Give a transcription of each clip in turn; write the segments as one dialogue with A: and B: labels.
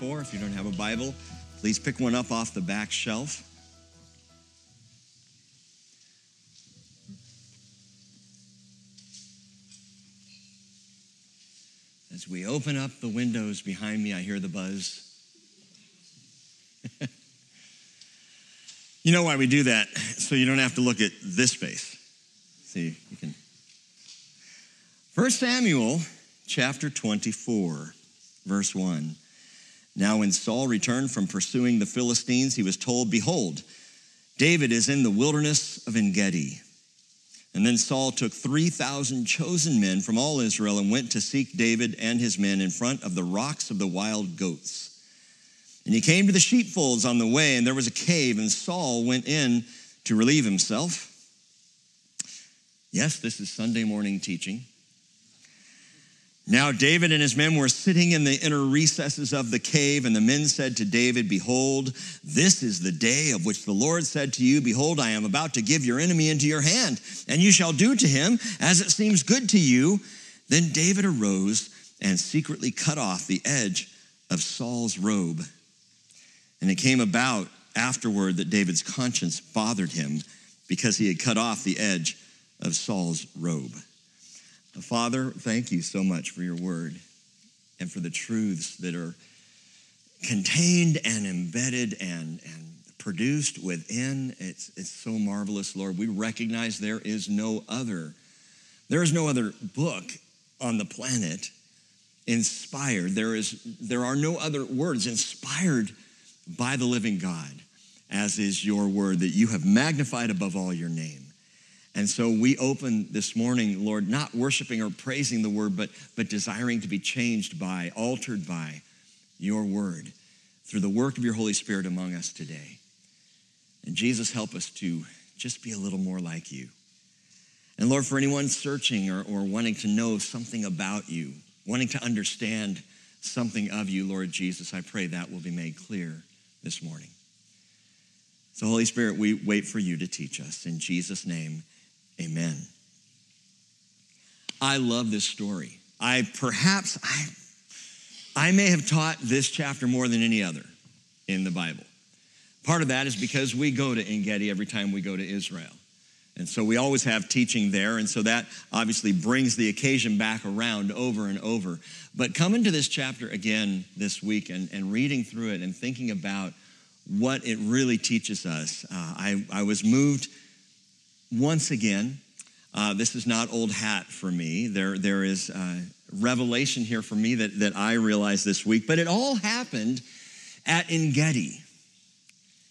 A: Samuel 24. If you don't have a Bible, please pick one up off the back shelf. As we open up the windows behind me, I hear the buzz. you know why we do that? So you don't have to look at this space. See, you can. 1 Samuel chapter 24, verse 1. Now, when Saul returned from pursuing the Philistines, he was told, Behold, David is in the wilderness of En Gedi. And then Saul took 3,000 chosen men from all Israel and went to seek David and his men in front of the rocks of the wild goats. And he came to the sheepfolds on the way, and there was a cave, and Saul went in to relieve himself. Yes, this is Sunday morning teaching. Now David and his men were sitting in the inner recesses of the cave, and the men said to David, Behold, this is the day of which the Lord said to you, Behold, I am about to give your enemy into your hand, and you shall do to him as it seems good to you. Then David arose and secretly cut off the edge of Saul's robe. And it came about afterward that David's conscience bothered him because he had cut off the edge of Saul's robe. Father, thank you so much for your word and for the truths that are contained and embedded and, and produced within. It's, it's so marvelous, Lord. We recognize there is no other, there is no other book on the planet inspired. There, is, there are no other words inspired by the living God, as is your word that you have magnified above all your name. And so we open this morning, Lord, not worshiping or praising the word, but, but desiring to be changed by, altered by your word through the work of your Holy Spirit among us today. And Jesus, help us to just be a little more like you. And Lord, for anyone searching or, or wanting to know something about you, wanting to understand something of you, Lord Jesus, I pray that will be made clear this morning. So, Holy Spirit, we wait for you to teach us. In Jesus' name, Amen. I love this story. I perhaps I I may have taught this chapter more than any other in the Bible. Part of that is because we go to En Gedi every time we go to Israel. And so we always have teaching there. And so that obviously brings the occasion back around over and over. But coming to this chapter again this week and, and reading through it and thinking about what it really teaches us, uh, I, I was moved once again, uh, this is not old hat for me. There, there is revelation here for me that, that I realized this week, but it all happened at En Gedi.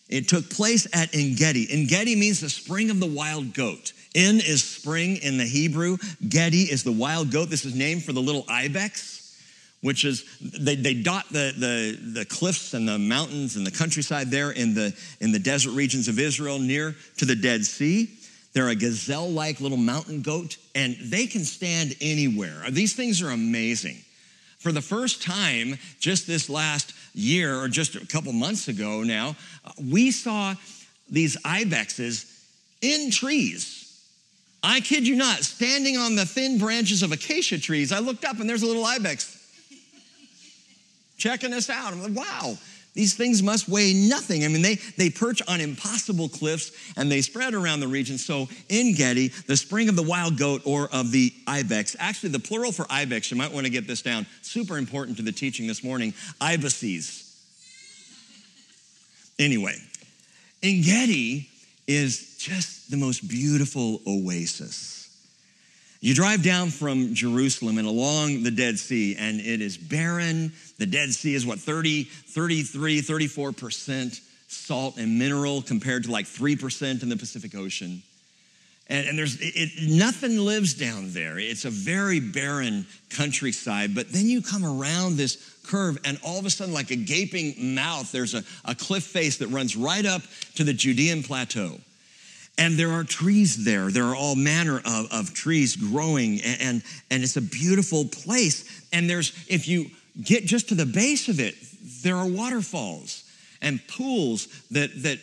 A: It took place at En Gedi. Engedi means the spring of the wild goat. En is spring in the Hebrew. Gedi is the wild goat. This is named for the little ibex, which is, they, they dot the, the, the cliffs and the mountains and the countryside there in the, in the desert regions of Israel near to the Dead Sea. They're a gazelle like little mountain goat, and they can stand anywhere. These things are amazing. For the first time, just this last year, or just a couple months ago now, we saw these ibexes in trees. I kid you not, standing on the thin branches of acacia trees. I looked up and there's a little ibex checking us out. I'm like, wow, these things must weigh nothing. I mean, they, they perch on impossible cliffs and they spread around the region. So, En Gedi, the spring of the wild goat or of the ibex, actually, the plural for ibex, you might want to get this down, super important to the teaching this morning ibices. Anyway, En Gedi is just the most beautiful oasis. You drive down from Jerusalem and along the Dead Sea, and it is barren. The Dead Sea is what, 30, 33, 34% salt and mineral compared to like 3% in the Pacific Ocean. And, and there's it, nothing lives down there. It's a very barren countryside. But then you come around this curve, and all of a sudden, like a gaping mouth, there's a, a cliff face that runs right up to the Judean plateau. And there are trees there. There are all manner of, of trees growing, and, and, and it's a beautiful place. And there's, if you get just to the base of it, there are waterfalls and pools that, that,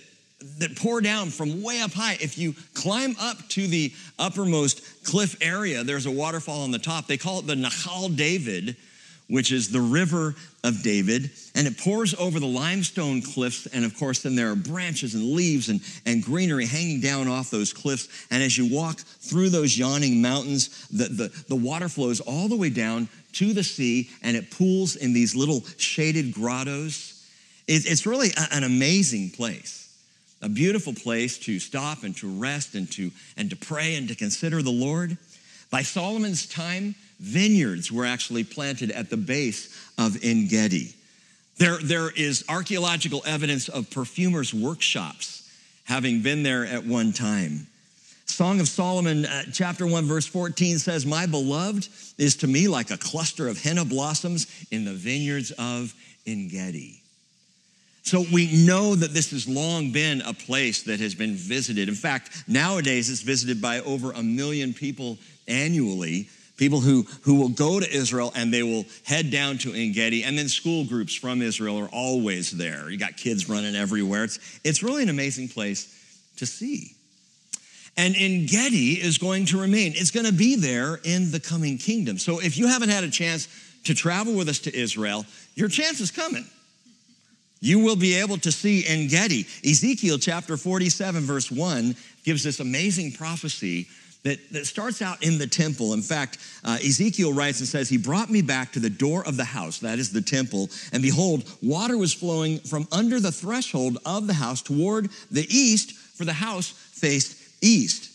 A: that pour down from way up high. If you climb up to the uppermost cliff area, there's a waterfall on the top. They call it the Nahal David, which is the river of David, and it pours over the limestone cliffs. And of course, then there are branches and leaves and, and greenery hanging down off those cliffs. And as you walk through those yawning mountains, the, the, the water flows all the way down to the sea and it pools in these little shaded grottos. It, it's really a, an amazing place. A beautiful place to stop and to rest and to, and to pray and to consider the Lord. By Solomon's time, vineyards were actually planted at the base of En Gedi. There, there is archaeological evidence of perfumers' workshops having been there at one time. Song of Solomon, uh, chapter 1, verse 14 says, My beloved is to me like a cluster of henna blossoms in the vineyards of En Gedi. So we know that this has long been a place that has been visited. In fact, nowadays it's visited by over a million people annually people who, who will go to Israel and they will head down to En Gedi, and then school groups from Israel are always there. You got kids running everywhere. It's, it's really an amazing place to see. And En Gedi is going to remain. It's going to be there in the coming kingdom. So if you haven't had a chance to travel with us to Israel, your chance is coming. You will be able to see En Gedi. Ezekiel chapter 47, verse 1 gives this amazing prophecy that, that starts out in the temple. In fact, uh, Ezekiel writes and says, He brought me back to the door of the house, that is the temple, and behold, water was flowing from under the threshold of the house toward the east, for the house faced east.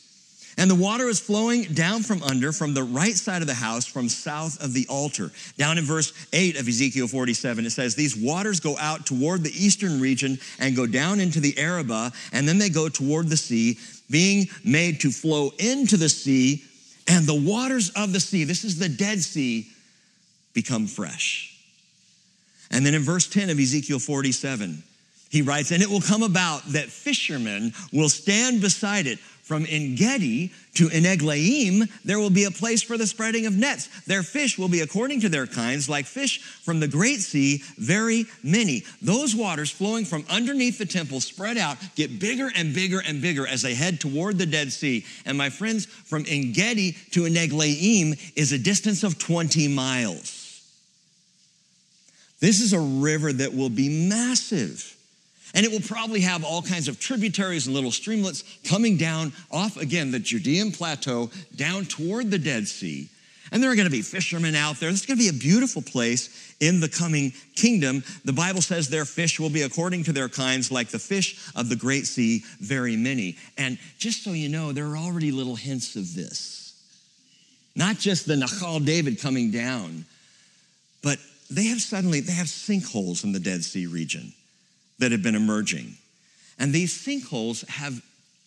A: And the water was flowing down from under, from the right side of the house, from south of the altar. Down in verse 8 of Ezekiel 47, it says, These waters go out toward the eastern region and go down into the Arabah, and then they go toward the sea being made to flow into the sea, and the waters of the sea, this is the Dead Sea, become fresh. And then in verse 10 of Ezekiel 47, he writes, And it will come about that fishermen will stand beside it from En Gedi to Eneglaim, there will be a place for the spreading of nets. Their fish will be according to their kinds, like fish from the great sea, very many. Those waters flowing from underneath the temple spread out, get bigger and bigger and bigger as they head toward the Dead Sea. And my friends, from En Gedi to Eneglaim is a distance of 20 miles. This is a river that will be massive. And it will probably have all kinds of tributaries and little streamlets coming down off again the Judean plateau down toward the Dead Sea. And there are going to be fishermen out there. This is going to be a beautiful place in the coming kingdom. The Bible says their fish will be according to their kinds, like the fish of the great sea, very many. And just so you know, there are already little hints of this. Not just the Nachal David coming down, but they have suddenly, they have sinkholes in the Dead Sea region that have been emerging. And these sinkholes have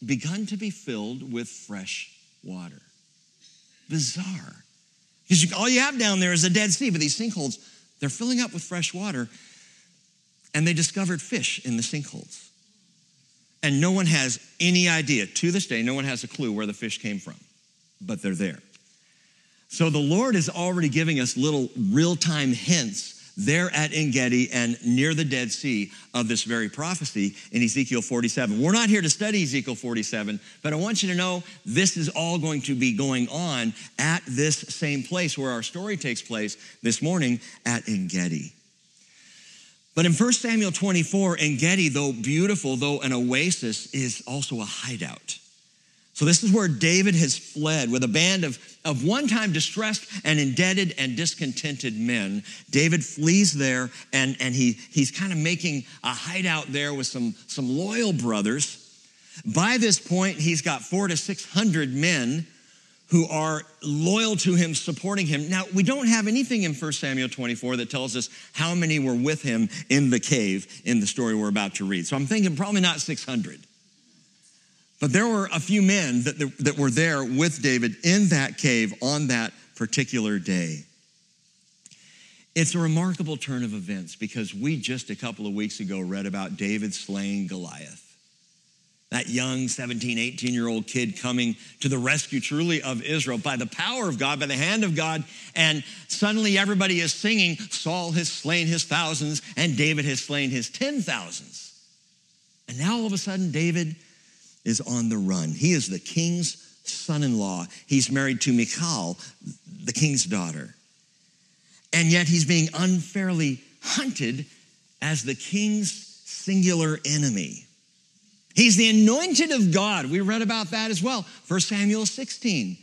A: begun to be filled with fresh water. Bizarre. Because all you have down there is a Dead Sea, but these sinkholes, they're filling up with fresh water. And they discovered fish in the sinkholes. And no one has any idea, to this day, no one has a clue where the fish came from, but they're there. So the Lord is already giving us little real time hints there at En Gedi and near the Dead Sea of this very prophecy in Ezekiel 47. We're not here to study Ezekiel 47, but I want you to know this is all going to be going on at this same place where our story takes place this morning at En Gedi. But in 1 Samuel 24, En Gedi, though beautiful, though an oasis, is also a hideout. So, this is where David has fled with a band of, of one time distressed and indebted and discontented men. David flees there and, and he, he's kind of making a hideout there with some, some loyal brothers. By this point, he's got four to 600 men who are loyal to him, supporting him. Now, we don't have anything in 1 Samuel 24 that tells us how many were with him in the cave in the story we're about to read. So I'm thinking probably not 600. But there were a few men that, that were there with David in that cave on that particular day. It's a remarkable turn of events because we just a couple of weeks ago read about David slaying Goliath. That young 17, 18 year old kid coming to the rescue truly of Israel by the power of God, by the hand of God. And suddenly everybody is singing, Saul has slain his thousands and David has slain his ten thousands. And now all of a sudden, David is on the run. He is the king's son in law. He's married to Michal, the king's daughter. and yet he's being unfairly hunted as the king's singular enemy. He's the anointed of God. We read about that as well, 1 Samuel 16.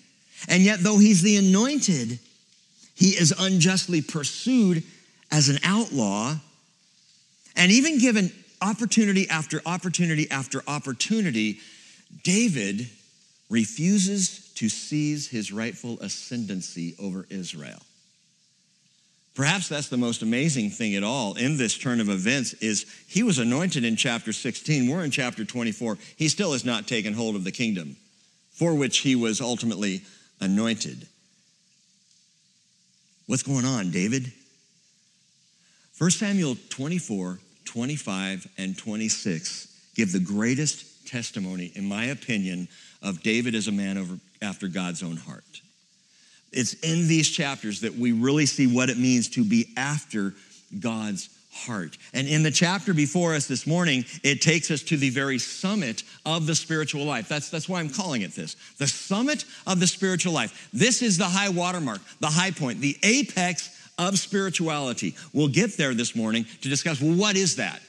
A: And yet, though he's the anointed, he is unjustly pursued as an outlaw and even given opportunity after opportunity after opportunity. David refuses to seize his rightful ascendancy over Israel. Perhaps that's the most amazing thing at all in this turn of events is he was anointed in chapter 16. We're in chapter 24. He still has not taken hold of the kingdom for which he was ultimately anointed. What's going on, David? 1 Samuel 24, 25, and 26 give the greatest testimony, in my opinion, of David as a man over, after God's own heart. It's in these chapters that we really see what it means to be after God's heart. And in the chapter before us this morning, it takes us to the very summit of the spiritual life. That's, that's why I'm calling it this the summit of the spiritual life. This is the high watermark, the high point, the apex of spirituality. We'll get there this morning to discuss well, what is that?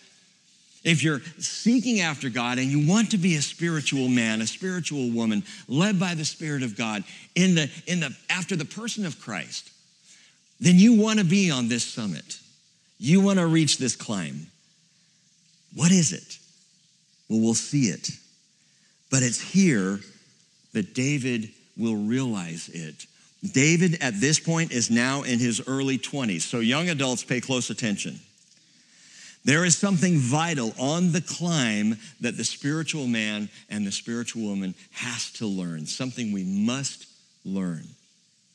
A: If you're seeking after God and you want to be a spiritual man, a spiritual woman, led by the Spirit of God, in the, in the, after the person of Christ, then you want to be on this summit. You want to reach this climb. What is it? Well, we'll see it. But it's here that David will realize it. David, at this point, is now in his early 20s. So, young adults, pay close attention. There is something vital on the climb that the spiritual man and the spiritual woman has to learn, something we must learn.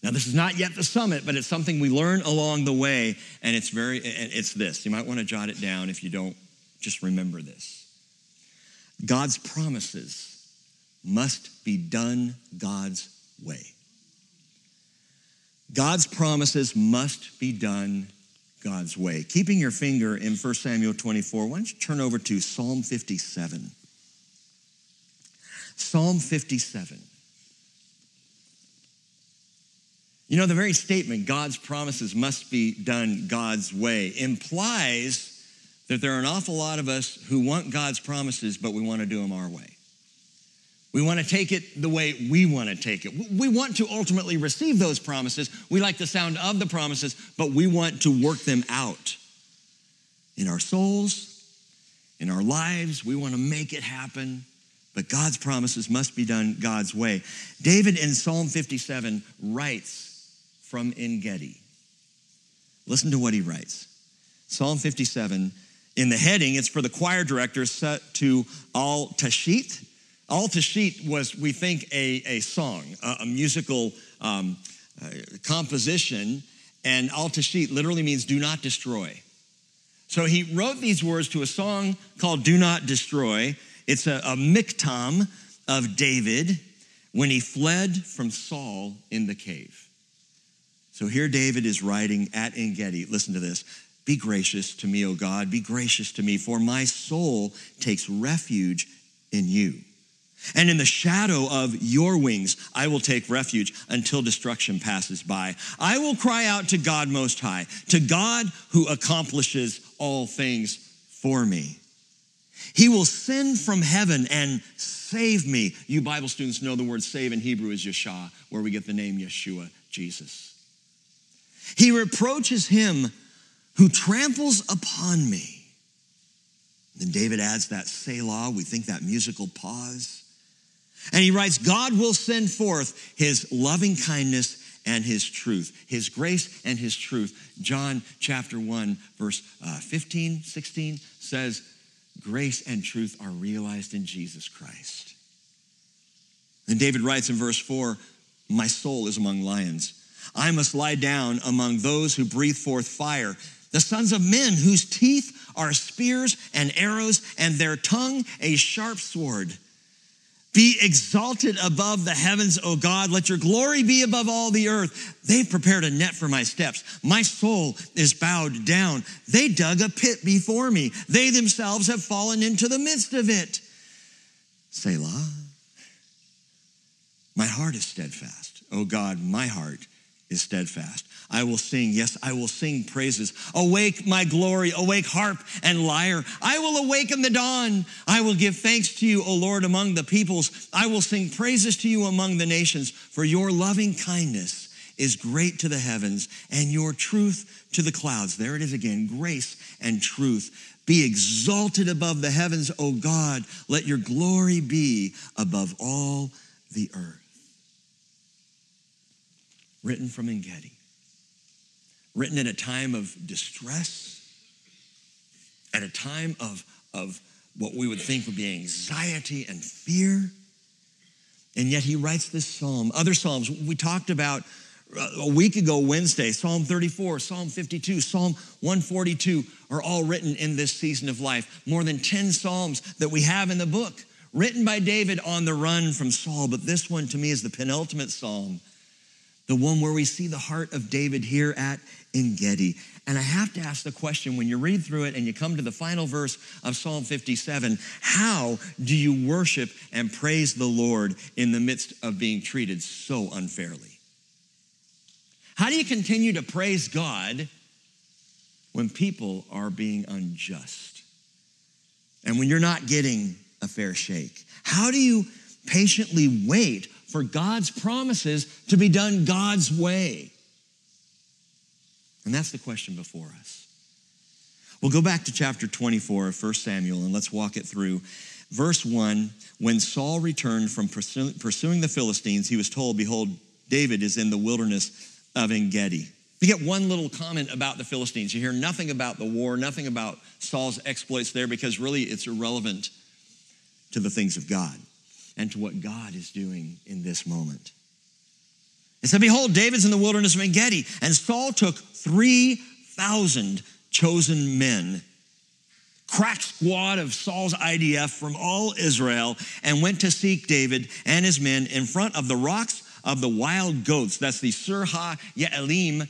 A: Now, this is not yet the summit, but it's something we learn along the way, and it's very, it's this. You might want to jot it down if you don't just remember this. God's promises must be done God's way. God's promises must be done God's way. Keeping your finger in 1 Samuel 24, why don't you turn over to Psalm 57? Psalm 57. You know, the very statement, God's promises must be done God's way, implies that there are an awful lot of us who want God's promises, but we want to do them our way. We want to take it the way we want to take it. We want to ultimately receive those promises. We like the sound of the promises, but we want to work them out in our souls, in our lives. We want to make it happen, but God's promises must be done God's way. David in Psalm 57 writes from En Gedi. Listen to what he writes. Psalm 57, in the heading, it's for the choir director set to Al Tashit Al was, we think, a, a song, a, a musical um, uh, composition, and Al literally means do not destroy. So he wrote these words to a song called Do Not Destroy. It's a, a miktam of David when he fled from Saul in the cave. So here David is writing at En Gedi. Listen to this. Be gracious to me, O God, be gracious to me, for my soul takes refuge in you. And in the shadow of your wings, I will take refuge until destruction passes by. I will cry out to God Most High, to God who accomplishes all things for me. He will send from heaven and save me. You Bible students know the word save in Hebrew is Yeshua, where we get the name Yeshua, Jesus. He reproaches him who tramples upon me. Then David adds that Selah, we think that musical pause. And he writes, God will send forth his loving kindness and his truth, his grace and his truth. John chapter 1, verse uh, 15, 16 says, Grace and truth are realized in Jesus Christ. And David writes in verse 4, My soul is among lions. I must lie down among those who breathe forth fire, the sons of men whose teeth are spears and arrows, and their tongue a sharp sword. Be exalted above the heavens, O God. Let your glory be above all the earth. They've prepared a net for my steps. My soul is bowed down. They dug a pit before me. They themselves have fallen into the midst of it. Selah. My heart is steadfast. O God, my heart is steadfast. I will sing, yes, I will sing praises. Awake, my glory, awake, harp and lyre. I will awaken the dawn. I will give thanks to you, O Lord, among the peoples. I will sing praises to you among the nations, for your loving kindness is great to the heavens and your truth to the clouds. There it is again grace and truth. Be exalted above the heavens, O God. Let your glory be above all the earth. Written from Engedi written at a time of distress, at a time of, of what we would think would be anxiety and fear. And yet he writes this psalm. Other psalms we talked about uh, a week ago, Wednesday, Psalm 34, Psalm 52, Psalm 142 are all written in this season of life. More than 10 psalms that we have in the book, written by David on the run from Saul. But this one to me is the penultimate psalm the one where we see the heart of David here at Engedi. And I have to ask the question when you read through it and you come to the final verse of Psalm 57 how do you worship and praise the Lord in the midst of being treated so unfairly? How do you continue to praise God when people are being unjust and when you're not getting a fair shake? How do you patiently wait for God's promises to be done God's way? And that's the question before us. We'll go back to chapter 24 of 1 Samuel and let's walk it through. Verse 1 When Saul returned from pursuing the Philistines, he was told, Behold, David is in the wilderness of Engedi. You get one little comment about the Philistines. You hear nothing about the war, nothing about Saul's exploits there because really it's irrelevant to the things of God and to what God is doing in this moment. It said, Behold, David's in the wilderness of Engedi, and Saul took 3,000 chosen men, crack squad of Saul's IDF from all Israel, and went to seek David and his men in front of the rocks of the wild goats. That's the Surha Ye'elim,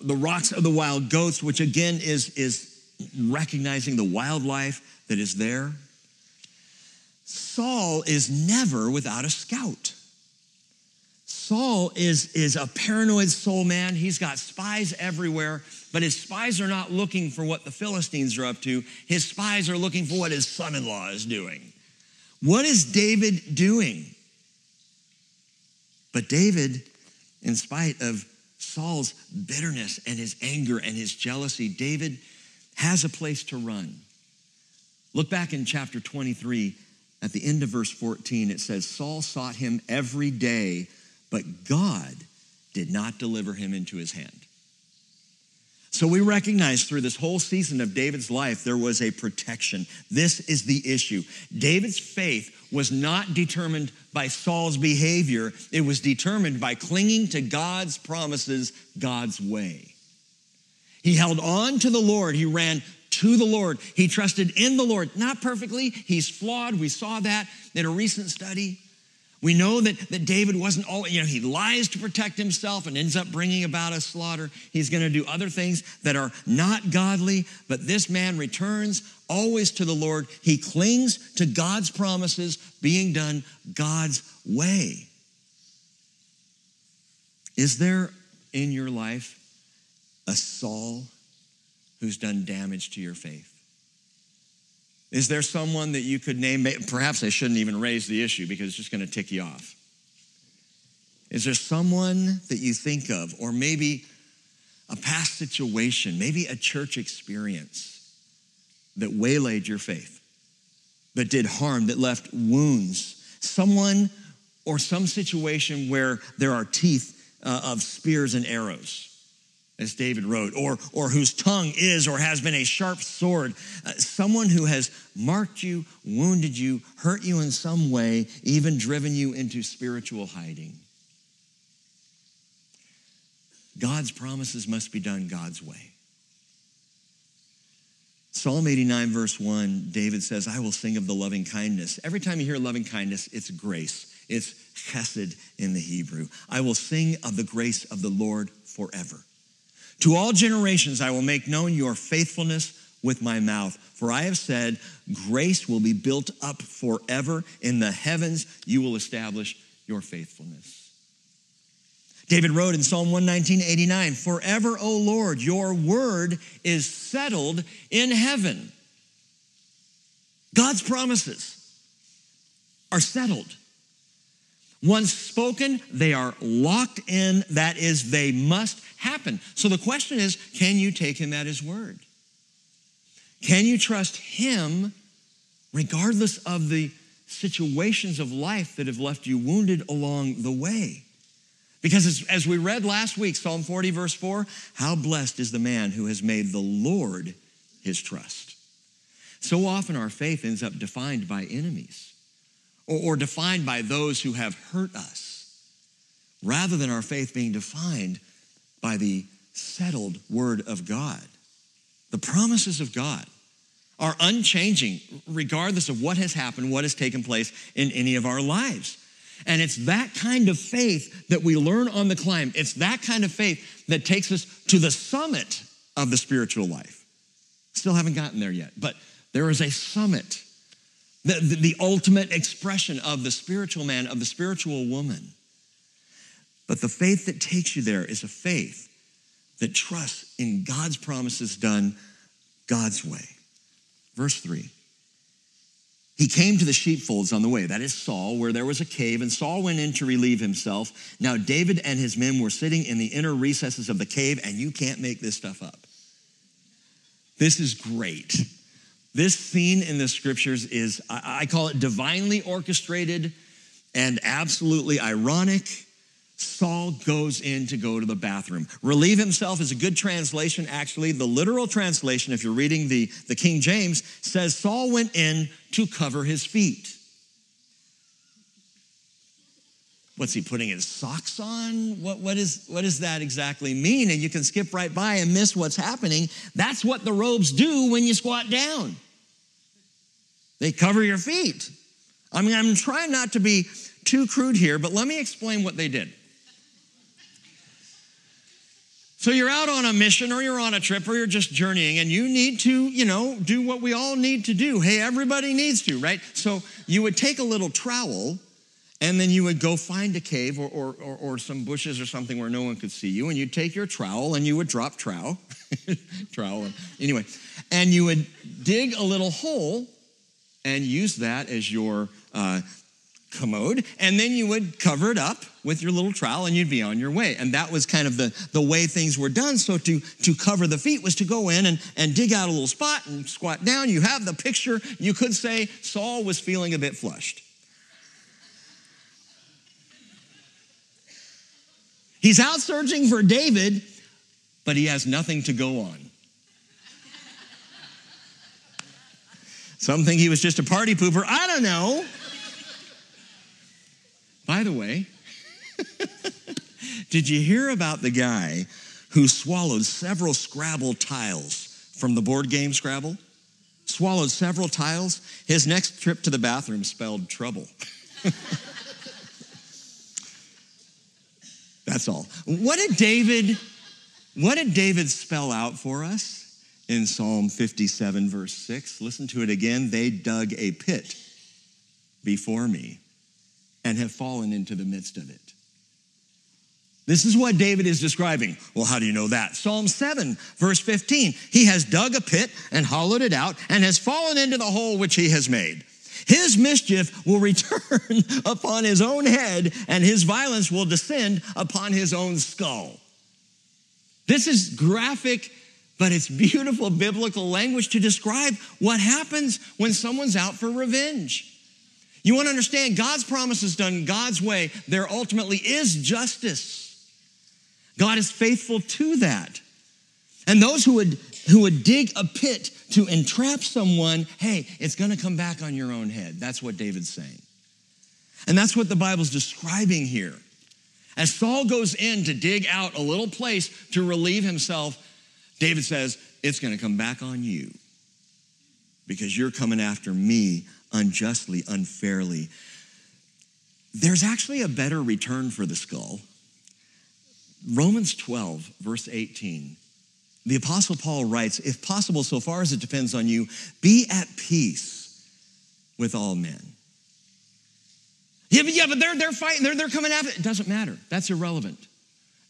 A: the rocks of the wild goats, which again is, is recognizing the wildlife that is there. Saul is never without a scout. Saul is, is a paranoid soul man. He's got spies everywhere, but his spies are not looking for what the Philistines are up to. His spies are looking for what his son in law is doing. What is David doing? But David, in spite of Saul's bitterness and his anger and his jealousy, David has a place to run. Look back in chapter 23 at the end of verse 14, it says, Saul sought him every day, but God did not deliver him into his hand. So we recognize through this whole season of David's life, there was a protection. This is the issue. David's faith was not determined by Saul's behavior, it was determined by clinging to God's promises, God's way. He held on to the Lord. He ran to the Lord. He trusted in the Lord, not perfectly. He's flawed. We saw that in a recent study. We know that, that David wasn't all, you know, he lies to protect himself and ends up bringing about a slaughter. He's going to do other things that are not godly, but this man returns always to the Lord. He clings to God's promises being done God's way. Is there in your life a Saul who's done damage to your faith? Is there someone that you could name? Perhaps I shouldn't even raise the issue because it's just going to tick you off. Is there someone that you think of, or maybe a past situation, maybe a church experience that waylaid your faith, that did harm, that left wounds? Someone or some situation where there are teeth uh, of spears and arrows? As David wrote, or, or whose tongue is or has been a sharp sword. Uh, someone who has marked you, wounded you, hurt you in some way, even driven you into spiritual hiding. God's promises must be done God's way. Psalm 89, verse 1, David says, I will sing of the loving kindness. Every time you hear loving kindness, it's grace. It's chesed in the Hebrew. I will sing of the grace of the Lord forever. To all generations, I will make known your faithfulness with my mouth. For I have said, grace will be built up forever. In the heavens, you will establish your faithfulness. David wrote in Psalm 119, 89, Forever, O Lord, your word is settled in heaven. God's promises are settled. Once spoken, they are locked in. That is, they must happen. So the question is can you take him at his word? Can you trust him regardless of the situations of life that have left you wounded along the way? Because as, we read last week, Psalm 40, verse 4, how blessed is the man who has made the Lord his trust. So often our faith ends up defined by enemies or, or defined by those who have hurt us, rather than our faith being defined by the settled word of God. The promises of God are unchanging regardless of what has happened, what has taken place in any of our lives. And it's that kind of faith that we learn on the climb. It's that kind of faith that takes us to the summit of the spiritual life. Still haven't gotten there yet, but there is a summit, the, the, the ultimate expression of the spiritual man, of the spiritual woman. But the faith that takes you there is a faith that trusts in God's promises done God's way. Verse 3 he came to the sheepfolds on the way, that is Saul, where there was a cave, and Saul went in to relieve himself. Now, David and his men were sitting in the inner recesses of the cave, and you can't make this stuff up. This is great. This scene in the scriptures is, I call it divinely orchestrated and absolutely ironic Saul goes in to go to the bathroom. Relieve himself is a good translation, actually. The literal translation, if you're reading the, the King James, says Saul went in to cover his feet. What's he putting his socks on? What, what, is, what does that exactly mean? And you can skip right by and miss what's happening. That's what the robes do when you squat down. They cover your feet. I mean, I'm trying not to be too crude here, but let me explain what they did. So you're out on a mission or you're on a trip or you're just journeying and you need to, you know, do what we all need to do. Hey, everybody needs to, right? So you would take a little trowel and then you would go find a cave or, or, or, or some bushes or something where no one could see you and you'd take your trowel and you would drop trowel, trowel, anyway, and you would dig a little hole and use that as your uh, commode, and then you would cover it up with your little trowel and you'd be on your way. And that was kind of the, the way things were done. So to, to cover the feet was to go in and, and dig out a little spot and squat down. You have the picture. You could say Saul was feeling a bit flushed. He's out searching for David, but he has nothing to go on. Some think he was just a party pooper. I don't know. By the way, did you hear about the guy who swallowed several Scrabble tiles from the board game Scrabble? Swallowed several tiles. His next trip to the bathroom spelled trouble. That's all. What did David what did David spell out for us in Psalm 57 verse 6? Listen to it again. They dug a pit before me and have fallen into the midst of it. This is what David is describing. Well, how do you know that? Psalm 7, verse 15. He has dug a pit and hollowed it out and has fallen into the hole which he has made. His mischief will return upon his own head, and his violence will descend upon his own skull. This is graphic, but it's beautiful biblical language to describe what happens when someone's out for revenge. You want to understand God's promises done God's way, there ultimately is justice. God is faithful to that. And those who would who would dig a pit to entrap someone, hey, it's going to come back on your own head. That's what David's saying. And that's what the Bible's describing here. As Saul goes in to dig out a little place to relieve himself, David says, it's going to come back on you because you're coming after me unjustly, unfairly. There's actually a better return for the skull. Romans 12, verse 18. The Apostle Paul writes, If possible, so far as it depends on you, be at peace with all men. Yeah, but, yeah, but they're, they're fighting, they're, they're coming after it. It doesn't matter. That's irrelevant.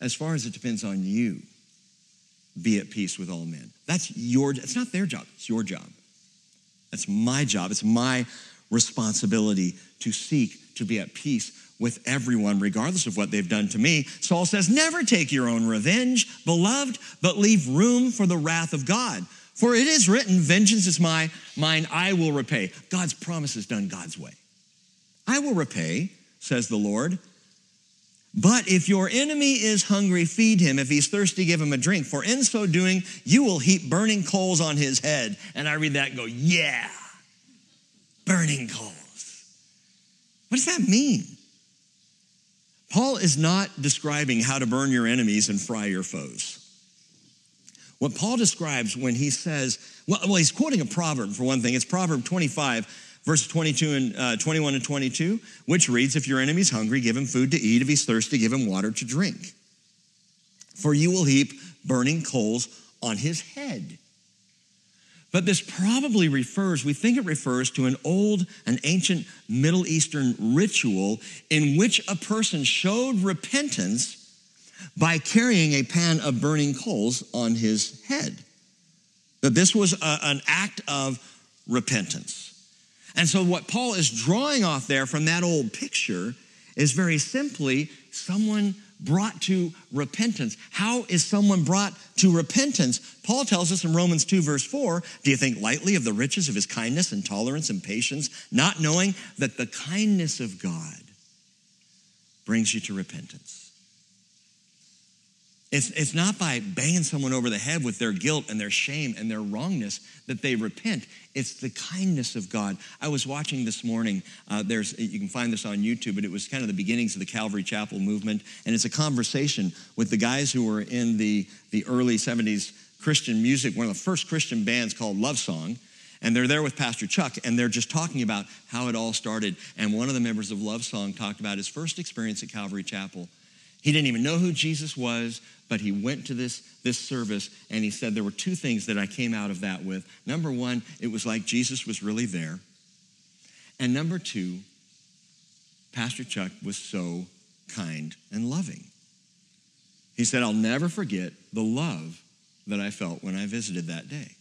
A: as far as it depends on you, be at peace with all men. That's your, it's not their job, it's your job. That's my job. It's my responsibility to seek to be at peace with everyone, regardless of what they've done to me. Saul says, Never take your own revenge, beloved, but leave room for the wrath of God. For it is written, Vengeance is my, mine, I will repay. God's promise is done God's way. I will repay, says the Lord. But if your enemy is hungry, feed him. If he's thirsty, give him a drink. For in so doing, you will heap burning coals on his head. And I read that and go, yeah, burning coals. What does that mean? Paul is not describing how to burn your enemies and fry your foes. What Paul describes when he says, well, well he's quoting a proverb for one thing. It's Proverb 25, verse 22 and uh, 21 and 22, which reads, If your enemy's hungry, give him food to eat. If he's thirsty, give him water to drink. For you will heap burning coals on his head. But this probably refers, we think it refers to an old, an ancient Middle Eastern ritual in which a person showed repentance by carrying a pan of burning coals on his head. That this was a, an act of repentance. And so, what Paul is drawing off there from that old picture is very simply someone brought to repentance. How is someone brought to repentance? Paul tells us in Romans 2, verse 4 Do you think lightly of the riches of his kindness and tolerance and patience, not knowing that the kindness of God brings you to repentance? It's, it's not by banging someone over the head with their guilt and their shame and their wrongness that they repent. It's the kindness of God. I was watching this morning, uh, there's, you can find this on YouTube, but it was kind of the beginnings of the Calvary Chapel movement. And it's a conversation with the guys who were in the, the early 70s Christian music, one of the first Christian bands called Love Song. And they're there with Pastor Chuck, and they're just talking about how it all started. And one of the members of Love Song talked about his first experience at Calvary Chapel. He didn't even know who Jesus was, but he went to this, this service and he said there were two things that I came out of that with. Number one, it was like Jesus was really there. And number two, Pastor Chuck was so kind and loving. He said, I'll never forget the love that I felt when I visited that day.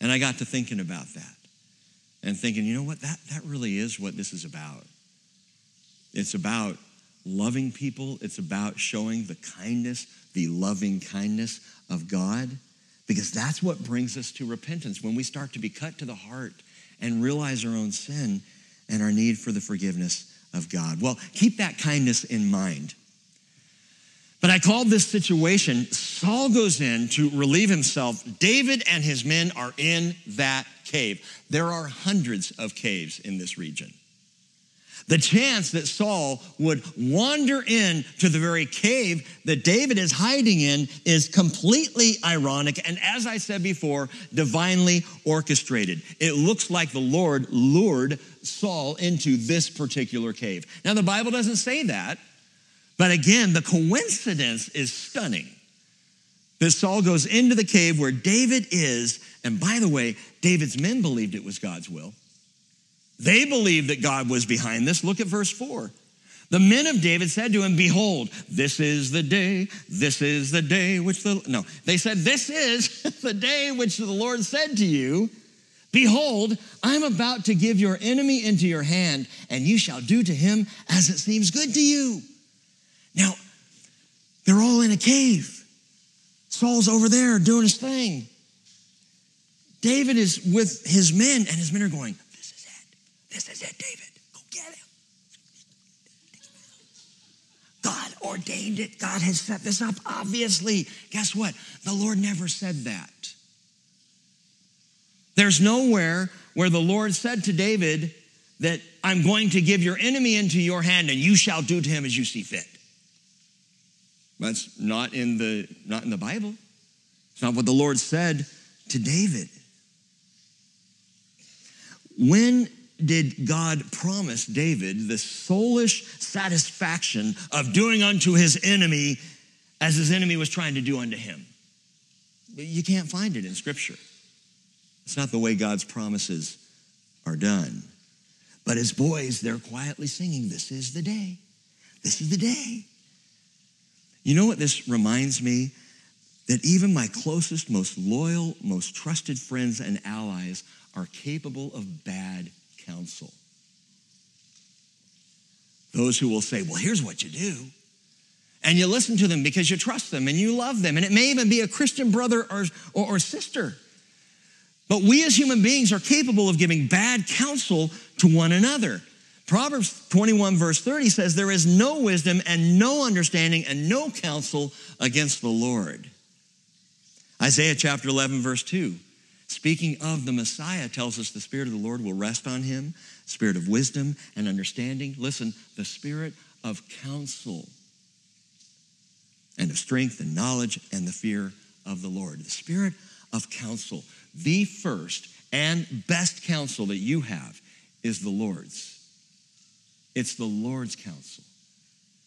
A: And I got to thinking about that and thinking, you know what, that, that really is what this is about. It's about loving people, it's about showing the kindness, the loving kindness of God, because that's what brings us to repentance. When we start to be cut to the heart and realize our own sin and our need for the forgiveness of God. Well, keep that kindness in mind. But I called this situation Saul goes in to relieve himself. David and his men are in that cave. There are hundreds of caves in this region. The chance that Saul would wander in to the very cave that David is hiding in is completely ironic and as I said before, divinely orchestrated. It looks like the Lord lured Saul into this particular cave. Now the Bible doesn't say that, but again, the coincidence is stunning. That Saul goes into the cave where David is, and by the way, David's men believed it was God's will. They believed that God was behind this. Look at verse 4. The men of David said to him, Behold, this is the day, this is the day which the, no, they said, This is the day which the Lord said to you, Behold, I'm about to give your enemy into your hand, and you shall do to him as it seems good to you. Now, they're all in a cave. Saul's over there doing his thing. David is with his men, and his men are going, this is it, David. Go get him. God ordained it. God has set this up, obviously. Guess what? The Lord never said that. There's nowhere where the Lord said to David that I'm going to give your enemy into your hand and you shall do to him as you see fit. That's not in the, not in the Bible. It's not what the Lord said to David. When did God promise David the soulish satisfaction of doing unto his enemy as his enemy was trying to do unto him? You can't find it in Scripture. It's not the way God's promises are done. But as boys, they're quietly singing, This is the day. This is the day. You know what this reminds me? That even my closest, most loyal, most trusted friends and allies are capable of bad counsel. Those who will say, Well, here's what you do. And you listen to them because you trust them and you love them. And it may even be a Christian brother or, or, or sister. But we as human beings are capable of giving bad counsel to one another. Proverbs 21, verse 30 says, There is no wisdom and no understanding and no counsel against the Lord. Isaiah chapter 11, verse 2, speaking of the Messiah, tells us the Spirit of the Lord will rest on him, spirit of wisdom and understanding. Listen, the spirit of counsel and of strength and knowledge and the fear of the Lord. The spirit of counsel. The first and best counsel that you have is the Lord's. It's the Lord's counsel.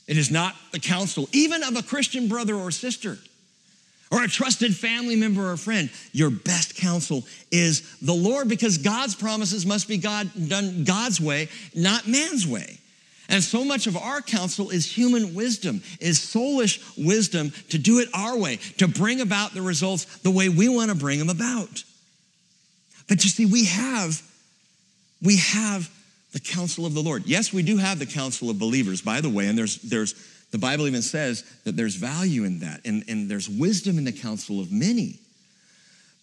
A: It is not the counsel, even of a Christian brother or sister or a trusted family member or friend. Your best counsel is the Lord because God's promises must be God, done God's way, not man's way. And so much of our counsel is human wisdom, is soulish wisdom to do it our way, to bring about the results the way we want to bring them about. But you see, we have, we have the counsel of the Lord. Yes, we do have the counsel of believers, by the way, and there's, there's the Bible even says that there's value in that, and, and there's wisdom in the counsel of many.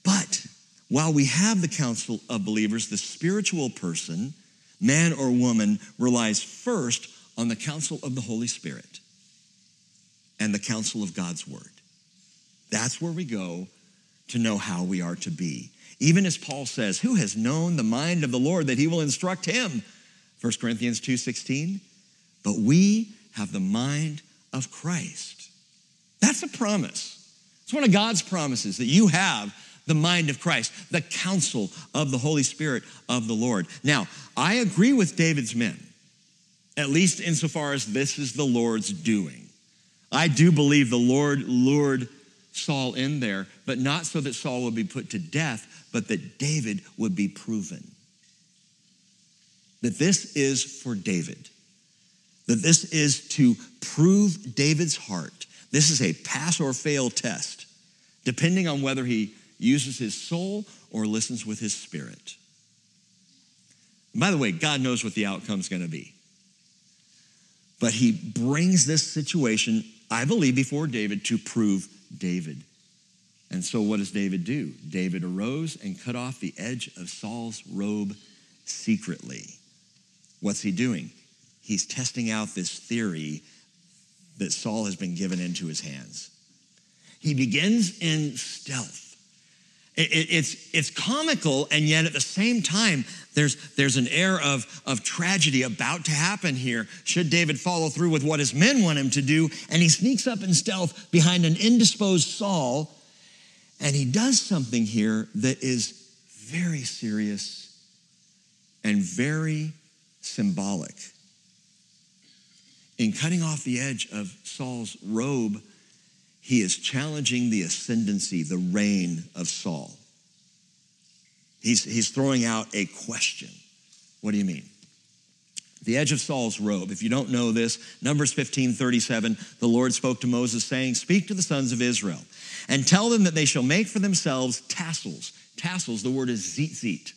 A: But while we have the counsel of believers, the spiritual person, man or woman, relies first on the counsel of the Holy Spirit and the counsel of God's word. That's where we go to know how we are to be. Even as Paul says, who has known the mind of the Lord that he will instruct him? 1 Corinthians 2:16. But we have the mind of Christ. That's a promise. It's one of God's promises that you have the mind of Christ, the counsel of the Holy Spirit of the Lord. Now, I agree with David's men, at least insofar as this is the Lord's doing. I do believe the Lord lured Saul in there, but not so that Saul would be put to death, but that David would be proven. That this is for David that this is to prove David's heart. This is a pass or fail test, depending on whether he uses his soul or listens with his spirit. By the way, God knows what the outcome is going to be. But he brings this situation, I believe, before David to prove David. And so, what does David do? David arose and cut off the edge of Saul's robe secretly. What's he doing? He's testing out this theory that Saul has been given into his hands. He begins in stealth. it's, it's comical, and yet at the same time, there's, there's an air of, of tragedy about to happen here. Should David follow through with what his men want him to do? And he sneaks up in stealth behind an indisposed Saul, and he does something here that is very serious and very symbolic in cutting off the edge of Saul's robe, he is challenging the ascendancy, the reign of Saul. He's, he's throwing out a question. What do you mean? The edge of Saul's robe. If you don't know this, Numbers 15 37, the Lord spoke to Moses, saying, Speak to the sons of Israel and tell them that they shall make for themselves tassels. Tassels, the word is tzitzit.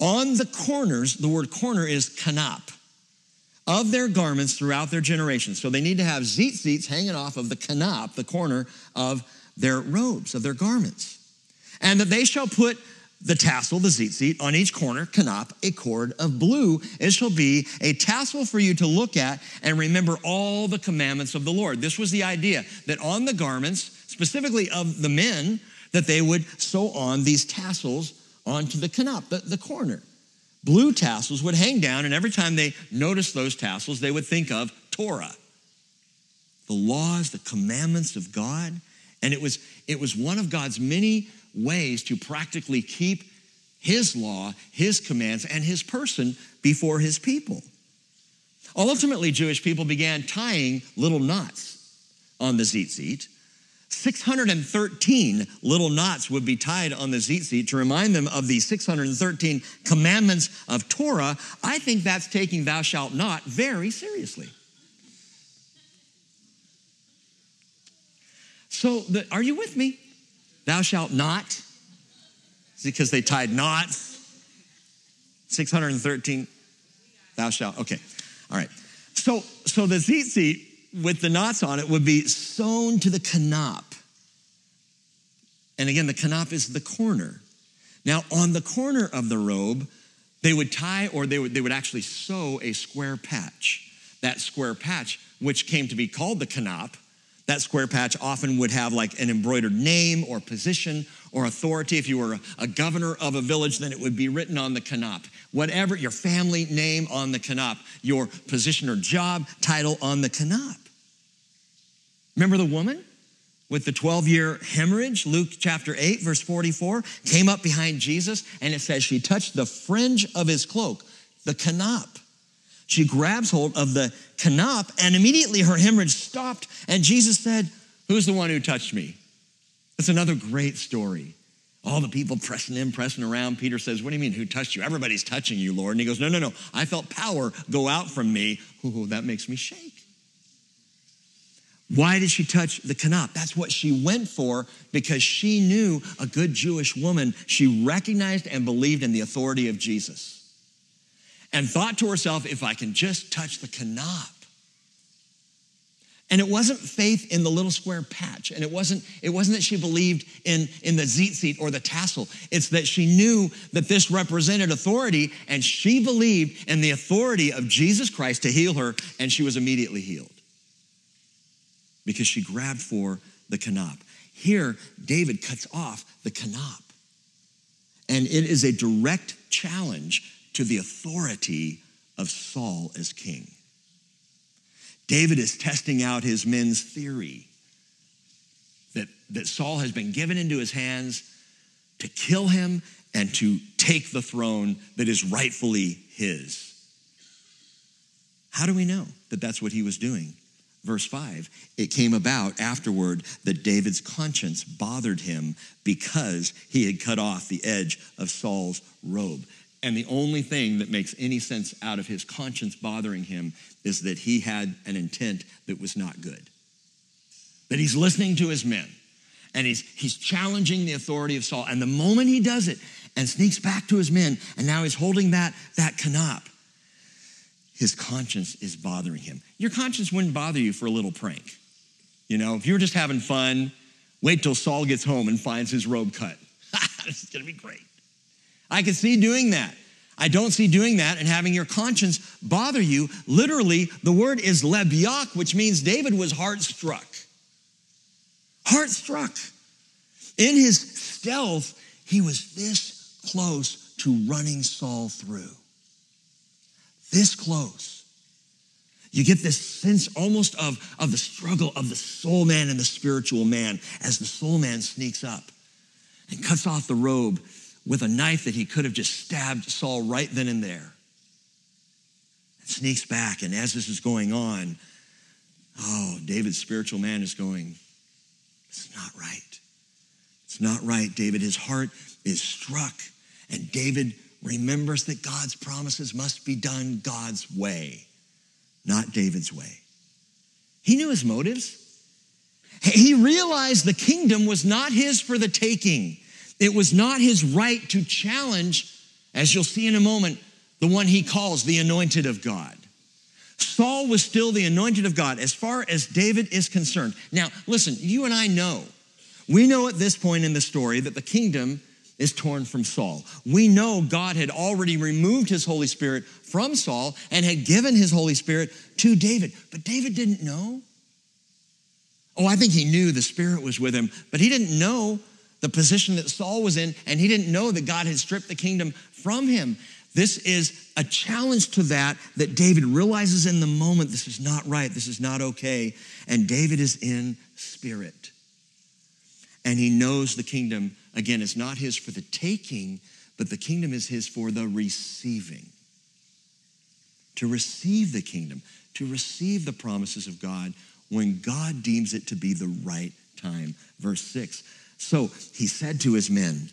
A: On the corners, the word corner is kanap of their garments throughout their generations. So they need to have tzitzits hanging off of the kanap, the corner of their robes, of their garments. And that they shall put the tassel, the tzitzit, on each corner, kanap, a cord of blue. It shall be a tassel for you to look at and remember all the commandments of the Lord. This was the idea that on the garments, specifically of the men, that they would sew on these tassels onto the kanap, the, the corner blue tassels would hang down, and every time they noticed those tassels, they would think of Torah, the laws, the commandments of God. And it was, it was one of God's many ways to practically keep his law, his commands, and his person before his people. Ultimately, Jewish people began tying little knots on the tzitzit 613 little knots would be tied on the tzitzit to remind them of the 613 commandments of Torah. I think that's taking thou shalt not very seriously. So, the, are you with me? Thou shalt not. Because they tied knots? 613. Thou shalt. Okay. All right. So, so the tzitzit with the knots on it would be sewn to the kanap. And again, the kanap is the corner. Now, on the corner of the robe, they would tie or they would, they would actually sew a square patch. That square patch, which came to be called the kanap, that square patch often would have like an embroidered name or position or authority. If you were a, governor of a village, then it would be written on the kanap. Whatever your family name on the kanap, your position or job title on the kanap. Remember the woman with the 12 year hemorrhage? Luke chapter 8, verse 44 came up behind Jesus and it says she touched the fringe of his cloak, the kanap. She grabs hold of the kanap, and immediately her hemorrhage stopped. And Jesus said, Who's the one who touched me? That's another great story. All the people pressing in, pressing around. Peter says, What do you mean, who touched you? Everybody's touching you, Lord. And he goes, No, no, no. I felt power go out from me. That makes me shake. Why did she touch the kanap? That's what she went for because she knew a good Jewish woman. She recognized and believed in the authority of Jesus and thought to herself, if I can just touch the kanap. And it wasn't faith in the little square patch. And it wasn't, it wasn't that she believed in, in the tzitzit or the tassel. It's that she knew that this represented authority and she believed in the authority of Jesus Christ to heal her, and she was immediately healed because she grabbed for the kanap. Here, David cuts off the kanap. And it is a direct challenge to the authority of Saul as king. David is testing out his men's theory that, that Saul has been given into his hands to kill him and to take the throne that is rightfully his. How do we know that that's what he was doing? Verse 5 it came about afterward that David's conscience bothered him because he had cut off the edge of Saul's robe. And the only thing that makes any sense out of his conscience bothering him is that he had an intent that was not good. That he's listening to his men and he's, he's challenging the authority of Saul. And the moment he does it and sneaks back to his men, and now he's holding that, that kanap, his conscience is bothering him. Your conscience wouldn't bother you for a little prank. You know, if you were just having fun, wait till Saul gets home and finds his robe cut. this is gonna be great. I can see doing that. I don't see doing that and having your conscience bother you. Literally, the word is lebyak, which means David was heart struck. Heart struck. In his stealth, he was this close to running Saul through. This close. You get this sense almost of, of the struggle of the soul man and the spiritual man as the soul man sneaks up and cuts off the robe with a knife that he could have just stabbed Saul right then and there. And sneaks back, and as this is going on, oh, David's spiritual man is going, It's not right. It's not right, David. His heart is struck, and David remembers that God's promises must be done God's way, not David's way. He knew his motives. He realized the kingdom was not his for the taking. It was not his right to challenge, as you'll see in a moment, the one he calls the anointed of God. Saul was still the anointed of God as far as David is concerned. Now, listen, you and I know, we know at this point in the story that the kingdom is torn from Saul. We know God had already removed his Holy Spirit from Saul and had given his Holy Spirit to David. But David didn't know. Oh, I think he knew the Spirit was with him, but he didn't know the position that Saul was in, and he didn't know that God had stripped the kingdom from him. This is a challenge to that, that David realizes in the moment this is not right, this is not okay. And David is in spirit. And he knows the kingdom, again, is not his for the taking, but the kingdom is his for the receiving. To receive the kingdom, to receive the promises of God when God deems it to be the right time. Verse 6 so he said to his men,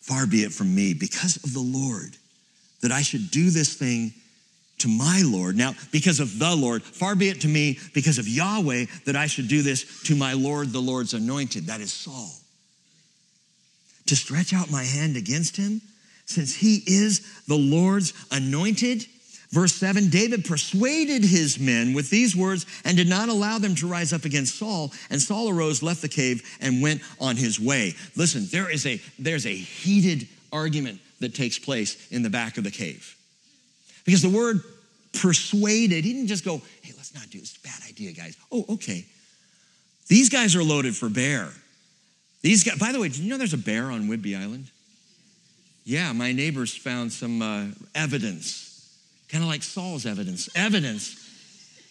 A: Far be it from me, because of the Lord, that I should do this thing to my Lord. Now, because of the Lord, far be it to me, because of Yahweh, that I should do this to my Lord, the Lord's anointed. That is Saul. To stretch out my hand against him, since he is the Lord's anointed. Verse 7 David persuaded his men with these words and did not allow them to rise up against Saul. And Saul arose, left the cave, and went on his way. Listen, there is a, there's a heated argument that takes place in the back of the cave. Because the word persuaded, he didn't just go, hey, let's not do this. Bad idea, guys. Oh, okay. These guys are loaded for bear. These guys, by the way, did you know there's a bear on Whidbey Island? Yeah, my neighbors found some uh, evidence, kind of like Saul's evidence, evidence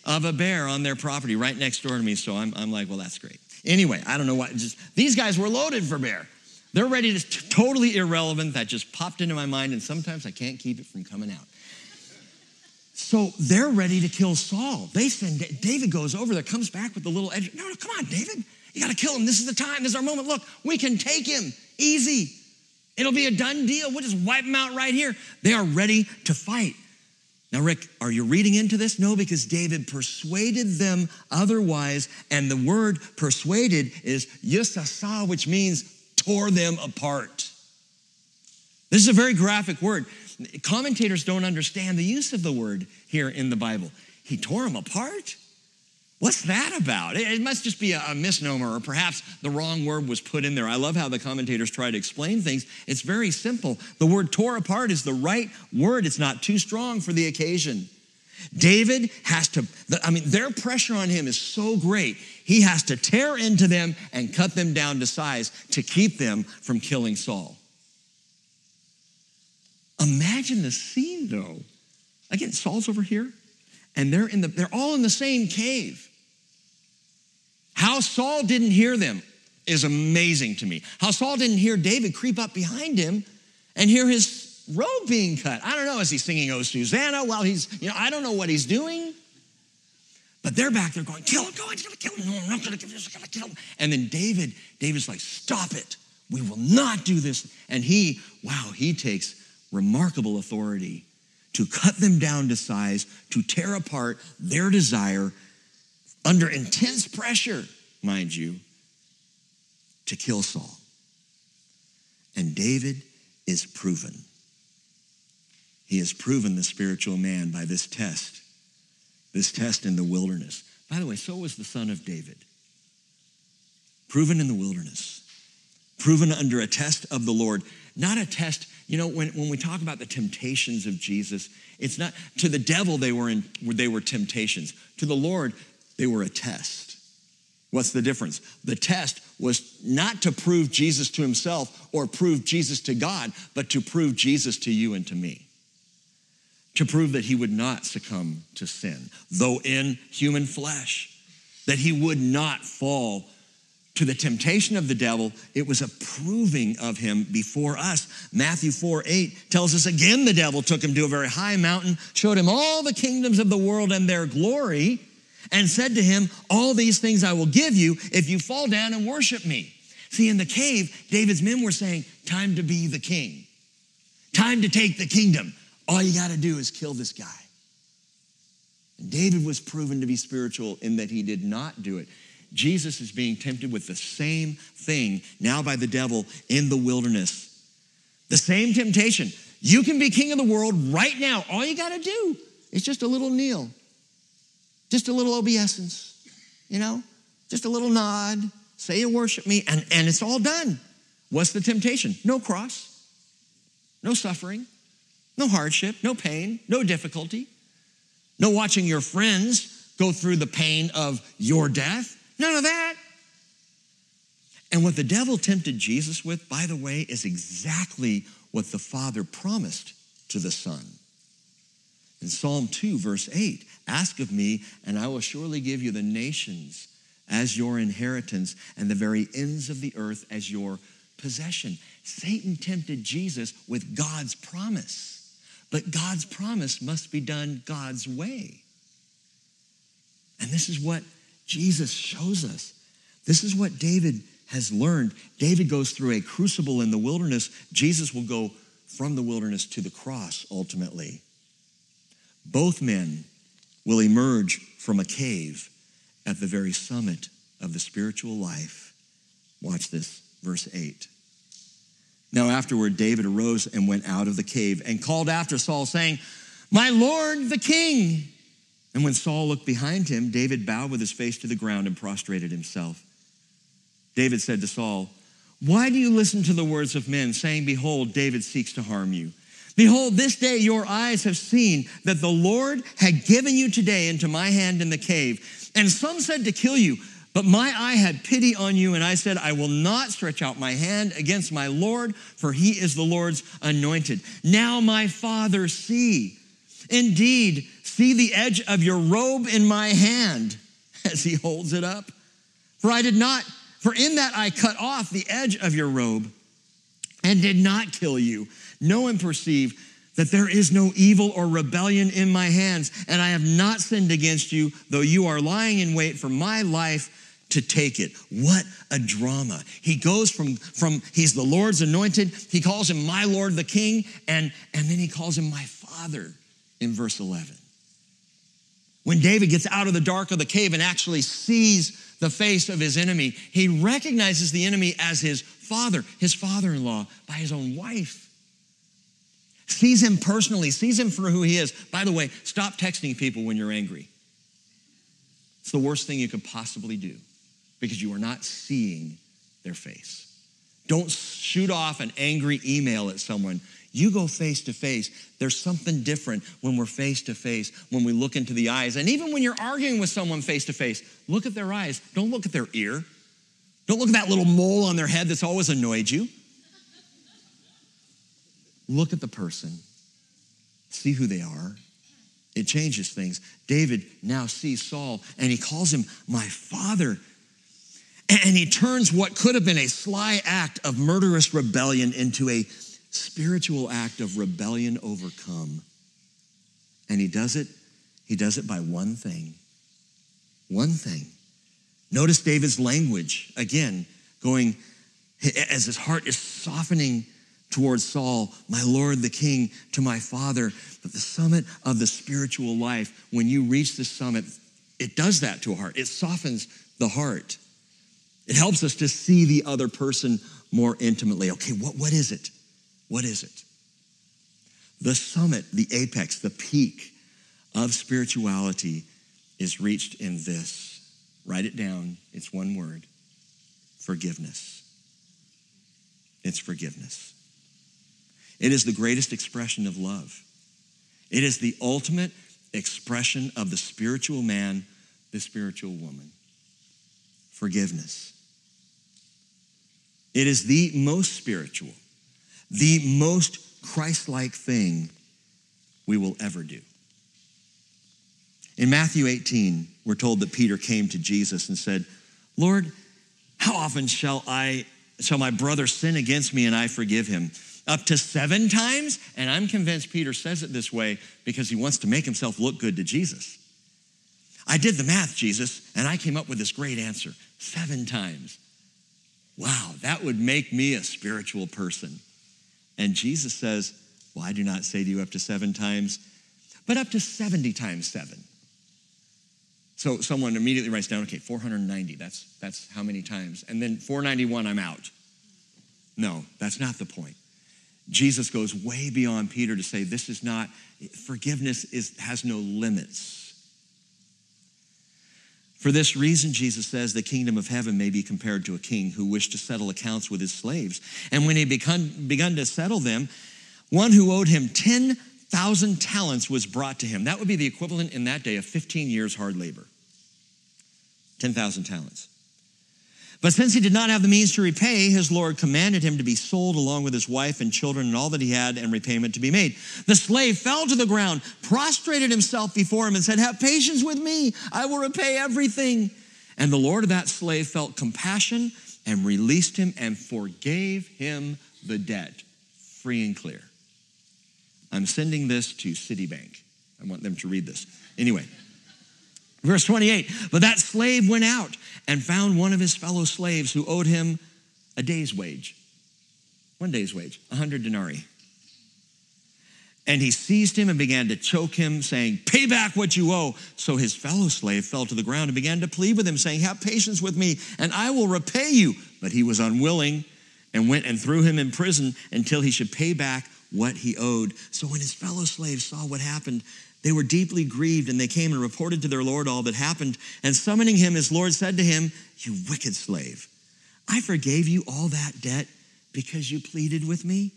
A: of a bear on their property right next door to me. So I'm, I'm like, well, that's great. Anyway, I don't know what, just these guys were loaded for bear. They're ready to, totally irrelevant. That just popped into my mind, and sometimes I can't keep it from coming out. So they're ready to kill Saul. They send David goes over there, comes back with the little edge. No, no, come on, David. You got to kill him. This is the time. This is our moment. Look, we can take him easy. It'll be a done deal. We'll just wipe him out right here. They are ready to fight. Now, Rick, are you reading into this? No, because David persuaded them otherwise. And the word persuaded is yisasa, which means tore them apart. This is a very graphic word. Commentators don't understand the use of the word here in the Bible. He tore them apart? What's that about? It must just be a misnomer, or perhaps the wrong word was put in there. I love how the commentators try to explain things. It's very simple. The word tore apart is the right word, it's not too strong for the occasion. David has to, I mean, their pressure on him is so great, he has to tear into them and cut them down to size to keep them from killing Saul. Imagine the scene though. Again, Saul's over here, and they're in the they're all in the same cave. How Saul didn't hear them is amazing to me. How Saul didn't hear David creep up behind him and hear his robe being cut. I don't know, is he singing Oh Susanna while he's, you know, I don't know what he's doing. But they're back there going, kill him, go, he's gonna kill him. No, I'm not gonna gonna kill him. And then David, David's like, stop it. We will not do this. And he, wow, he takes remarkable authority to cut them down to size, to tear apart their desire under intense pressure, mind you, to kill Saul. And David is proven. He has proven the spiritual man by this test, this test in the wilderness. By the way, so was the son of David. Proven in the wilderness, proven under a test of the Lord, not a test you know, when, when we talk about the temptations of Jesus, it's not to the devil they were in they were temptations. To the Lord, they were a test. What's the difference? The test was not to prove Jesus to himself or prove Jesus to God, but to prove Jesus to you and to me. To prove that he would not succumb to sin, though in human flesh, that he would not fall to the temptation of the devil, it was a proving of him before us. Matthew 4 8 tells us again the devil took him to a very high mountain, showed him all the kingdoms of the world and their glory, and said to him, All these things I will give you if you fall down and worship me. See, in the cave, David's men were saying, Time to be the king, time to take the kingdom. All you got to do is kill this guy. And David was proven to be spiritual in that he did not do it. Jesus is being tempted with the same thing now by the devil in the wilderness. The same temptation. You can be king of the world right now. All you got to do is just a little kneel, just a little obeisance, you know, just a little nod, say you worship me, and, and it's all done. What's the temptation? No cross, no suffering, no hardship, no pain, no difficulty, no watching your friends go through the pain of your death. None of that. And what the devil tempted Jesus with, by the way, is exactly what the Father promised to the Son. In Psalm 2, verse 8, ask of me, and I will surely give you the nations as your inheritance and the very ends of the earth as your possession. Satan tempted Jesus with God's promise, but God's promise must be done God's way. And this is what Jesus shows us. This is what David has learned. David goes through a crucible in the wilderness. Jesus will go from the wilderness to the cross ultimately. both men will emerge from a cave at the very summit of the spiritual life. Watch this, verse 8. Now, afterward, David arose and went out of the cave and called after Saul, saying, My Lord the king. And when Saul looked behind him, David bowed with his face to the ground and prostrated himself. David said to Saul, Why do you listen to the words of men, saying, Behold, David seeks to harm you? Behold, this day your eyes have seen that the Lord had given you today into my hand in the cave. And some said to kill you, but my eye had pity on you, and I said, I will not stretch out my hand against my Lord, for he is the Lord's anointed. Now, my father, see. Indeed, see the edge of your robe in my hand as he holds it up. For I did not, for in that I cut off the edge of your robe and did not kill you. Know and perceive that there is no evil or rebellion in my hands, and I have not sinned against you, though you are lying in wait for my life to take it. What a drama. He goes from, from he's the Lord's anointed, he calls him my Lord the King, and, and then he calls him my Father in verse 11. When David gets out of the dark of the cave and actually sees the face of his enemy, he recognizes the enemy as his father, his father in law, by his own wife. Sees him personally, sees him for who he is. By the way, stop texting people when you're angry. It's the worst thing you could possibly do because you are not seeing their face. Don't shoot off an angry email at someone. You go face to face. There's something different when we're face to face, when we look into the eyes. And even when you're arguing with someone face to face, look at their eyes. Don't look at their ear. Don't look at that little mole on their head that's always annoyed you. Look at the person, see who they are. It changes things. David now sees Saul and he calls him my father. And he turns what could have been a sly act of murderous rebellion into a spiritual act of rebellion overcome. And he does it, he does it by one thing. One thing. Notice David's language again, going as his heart is softening towards Saul, my Lord the King, to my Father. But the summit of the spiritual life, when you reach the summit, it does that to a heart. It softens the heart. It helps us to see the other person more intimately. Okay, what, what is it? What is it? The summit, the apex, the peak of spirituality is reached in this. Write it down. It's one word forgiveness. It's forgiveness. It is the greatest expression of love. It is the ultimate expression of the spiritual man, the spiritual woman. Forgiveness. It is the most spiritual, the most Christ like thing we will ever do. In Matthew 18, we're told that Peter came to Jesus and said, Lord, how often shall I shall my brother sin against me and I forgive him? Up to seven times? And I'm convinced Peter says it this way because he wants to make himself look good to Jesus. I did the math, Jesus, and I came up with this great answer seven times. Wow, that would make me a spiritual person. And Jesus says, Well, I do not say to you up to seven times, but up to 70 times seven. So someone immediately writes down, okay, 490, that's, that's how many times. And then 491, I'm out. No, that's not the point. Jesus goes way beyond Peter to say this is not, forgiveness is, has no limits. For this reason, Jesus says, the kingdom of heaven may be compared to a king who wished to settle accounts with his slaves. And when he begun, begun to settle them, one who owed him 10,000 talents was brought to him. That would be the equivalent in that day of 15 years hard labor. 10,000 talents. But since he did not have the means to repay, his Lord commanded him to be sold along with his wife and children and all that he had, and repayment to be made. The slave fell to the ground, prostrated himself before him, and said, Have patience with me, I will repay everything. And the Lord of that slave felt compassion and released him and forgave him the debt, free and clear. I'm sending this to Citibank. I want them to read this. Anyway. Verse 28 But that slave went out and found one of his fellow slaves who owed him a day's wage. One day's wage, a 100 denarii. And he seized him and began to choke him, saying, Pay back what you owe. So his fellow slave fell to the ground and began to plead with him, saying, Have patience with me, and I will repay you. But he was unwilling and went and threw him in prison until he should pay back what he owed. So when his fellow slaves saw what happened, they were deeply grieved, and they came and reported to their Lord all that happened. And summoning him, his Lord said to him, You wicked slave, I forgave you all that debt because you pleaded with me.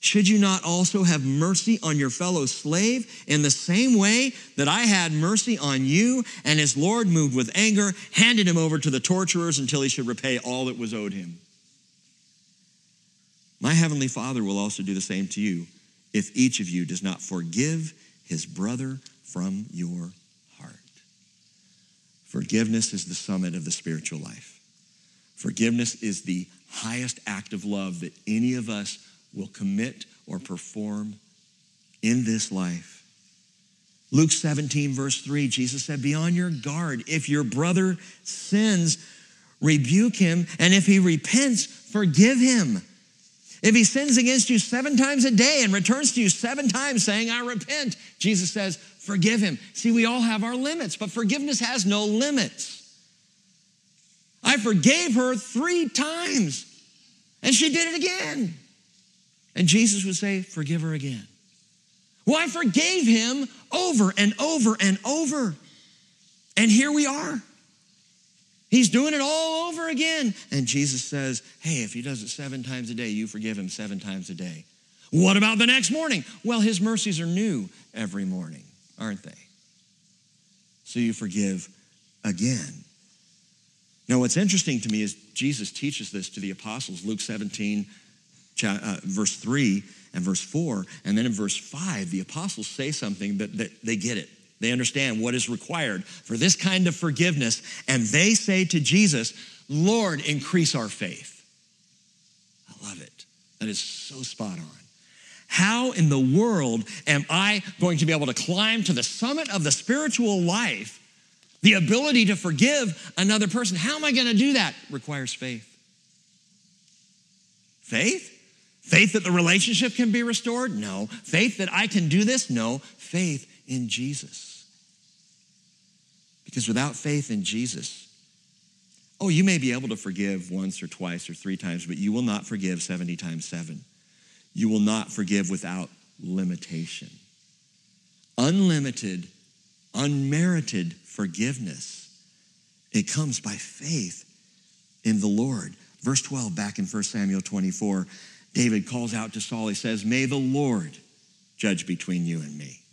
A: Should you not also have mercy on your fellow slave in the same way that I had mercy on you? And his Lord, moved with anger, handed him over to the torturers until he should repay all that was owed him. My heavenly Father will also do the same to you if each of you does not forgive his brother from your heart. Forgiveness is the summit of the spiritual life. Forgiveness is the highest act of love that any of us will commit or perform in this life. Luke 17, verse 3, Jesus said, Be on your guard. If your brother sins, rebuke him, and if he repents, forgive him. If he sins against you seven times a day and returns to you seven times saying, I repent, Jesus says, forgive him. See, we all have our limits, but forgiveness has no limits. I forgave her three times, and she did it again. And Jesus would say, Forgive her again. Well, I forgave him over and over and over. And here we are. He's doing it all over again. And Jesus says, Hey, if he does it seven times a day, you forgive him seven times a day. What about the next morning? Well, his mercies are new every morning, aren't they? So you forgive again. Now, what's interesting to me is Jesus teaches this to the apostles. Luke 17, uh, verse 3 and verse 4. And then in verse 5, the apostles say something that, that they get it. They understand what is required for this kind of forgiveness. And they say to Jesus, Lord, increase our faith. I love it. That is so spot on. How in the world am I going to be able to climb to the summit of the spiritual life, the ability to forgive another person? How am I going to do that? Requires faith. Faith? Faith that the relationship can be restored? No. Faith that I can do this? No. Faith in Jesus. Because without faith in Jesus, oh, you may be able to forgive once or twice or three times, but you will not forgive 70 times seven. You will not forgive without limitation. Unlimited, unmerited forgiveness. It comes by faith in the Lord. Verse 12, back in 1 Samuel 24. David calls out to Saul, he says, May the Lord judge between you and me.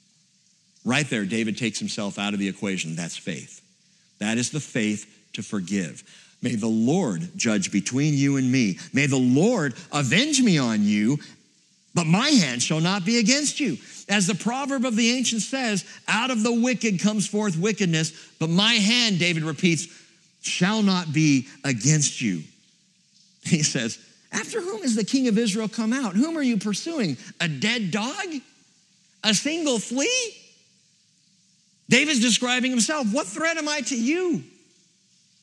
A: Right there, David takes himself out of the equation. That's faith. That is the faith to forgive. May the Lord judge between you and me. May the Lord avenge me on you, but my hand shall not be against you. As the proverb of the ancient says, out of the wicked comes forth wickedness, but my hand, David repeats, shall not be against you. He says, after whom is the king of Israel come out? Whom are you pursuing? A dead dog? A single flea? David's describing himself. What threat am I to you?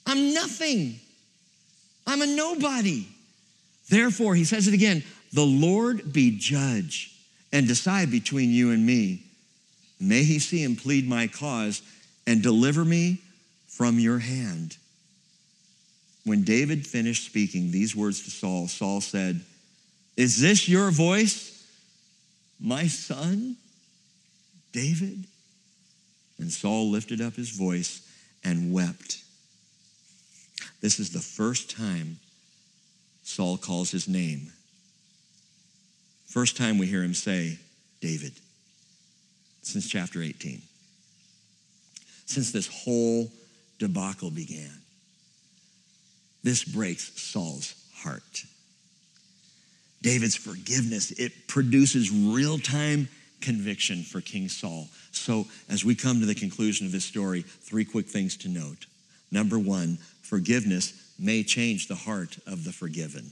A: I'm nothing. I'm a nobody. Therefore, he says it again the Lord be judge and decide between you and me. May he see and plead my cause and deliver me from your hand. When David finished speaking these words to Saul, Saul said, Is this your voice, my son, David? And Saul lifted up his voice and wept. This is the first time Saul calls his name. First time we hear him say, David, since chapter 18. Since this whole debacle began. This breaks Saul's heart. David's forgiveness, it produces real time conviction for King Saul. So, as we come to the conclusion of this story, three quick things to note. Number one, forgiveness may change the heart of the forgiven.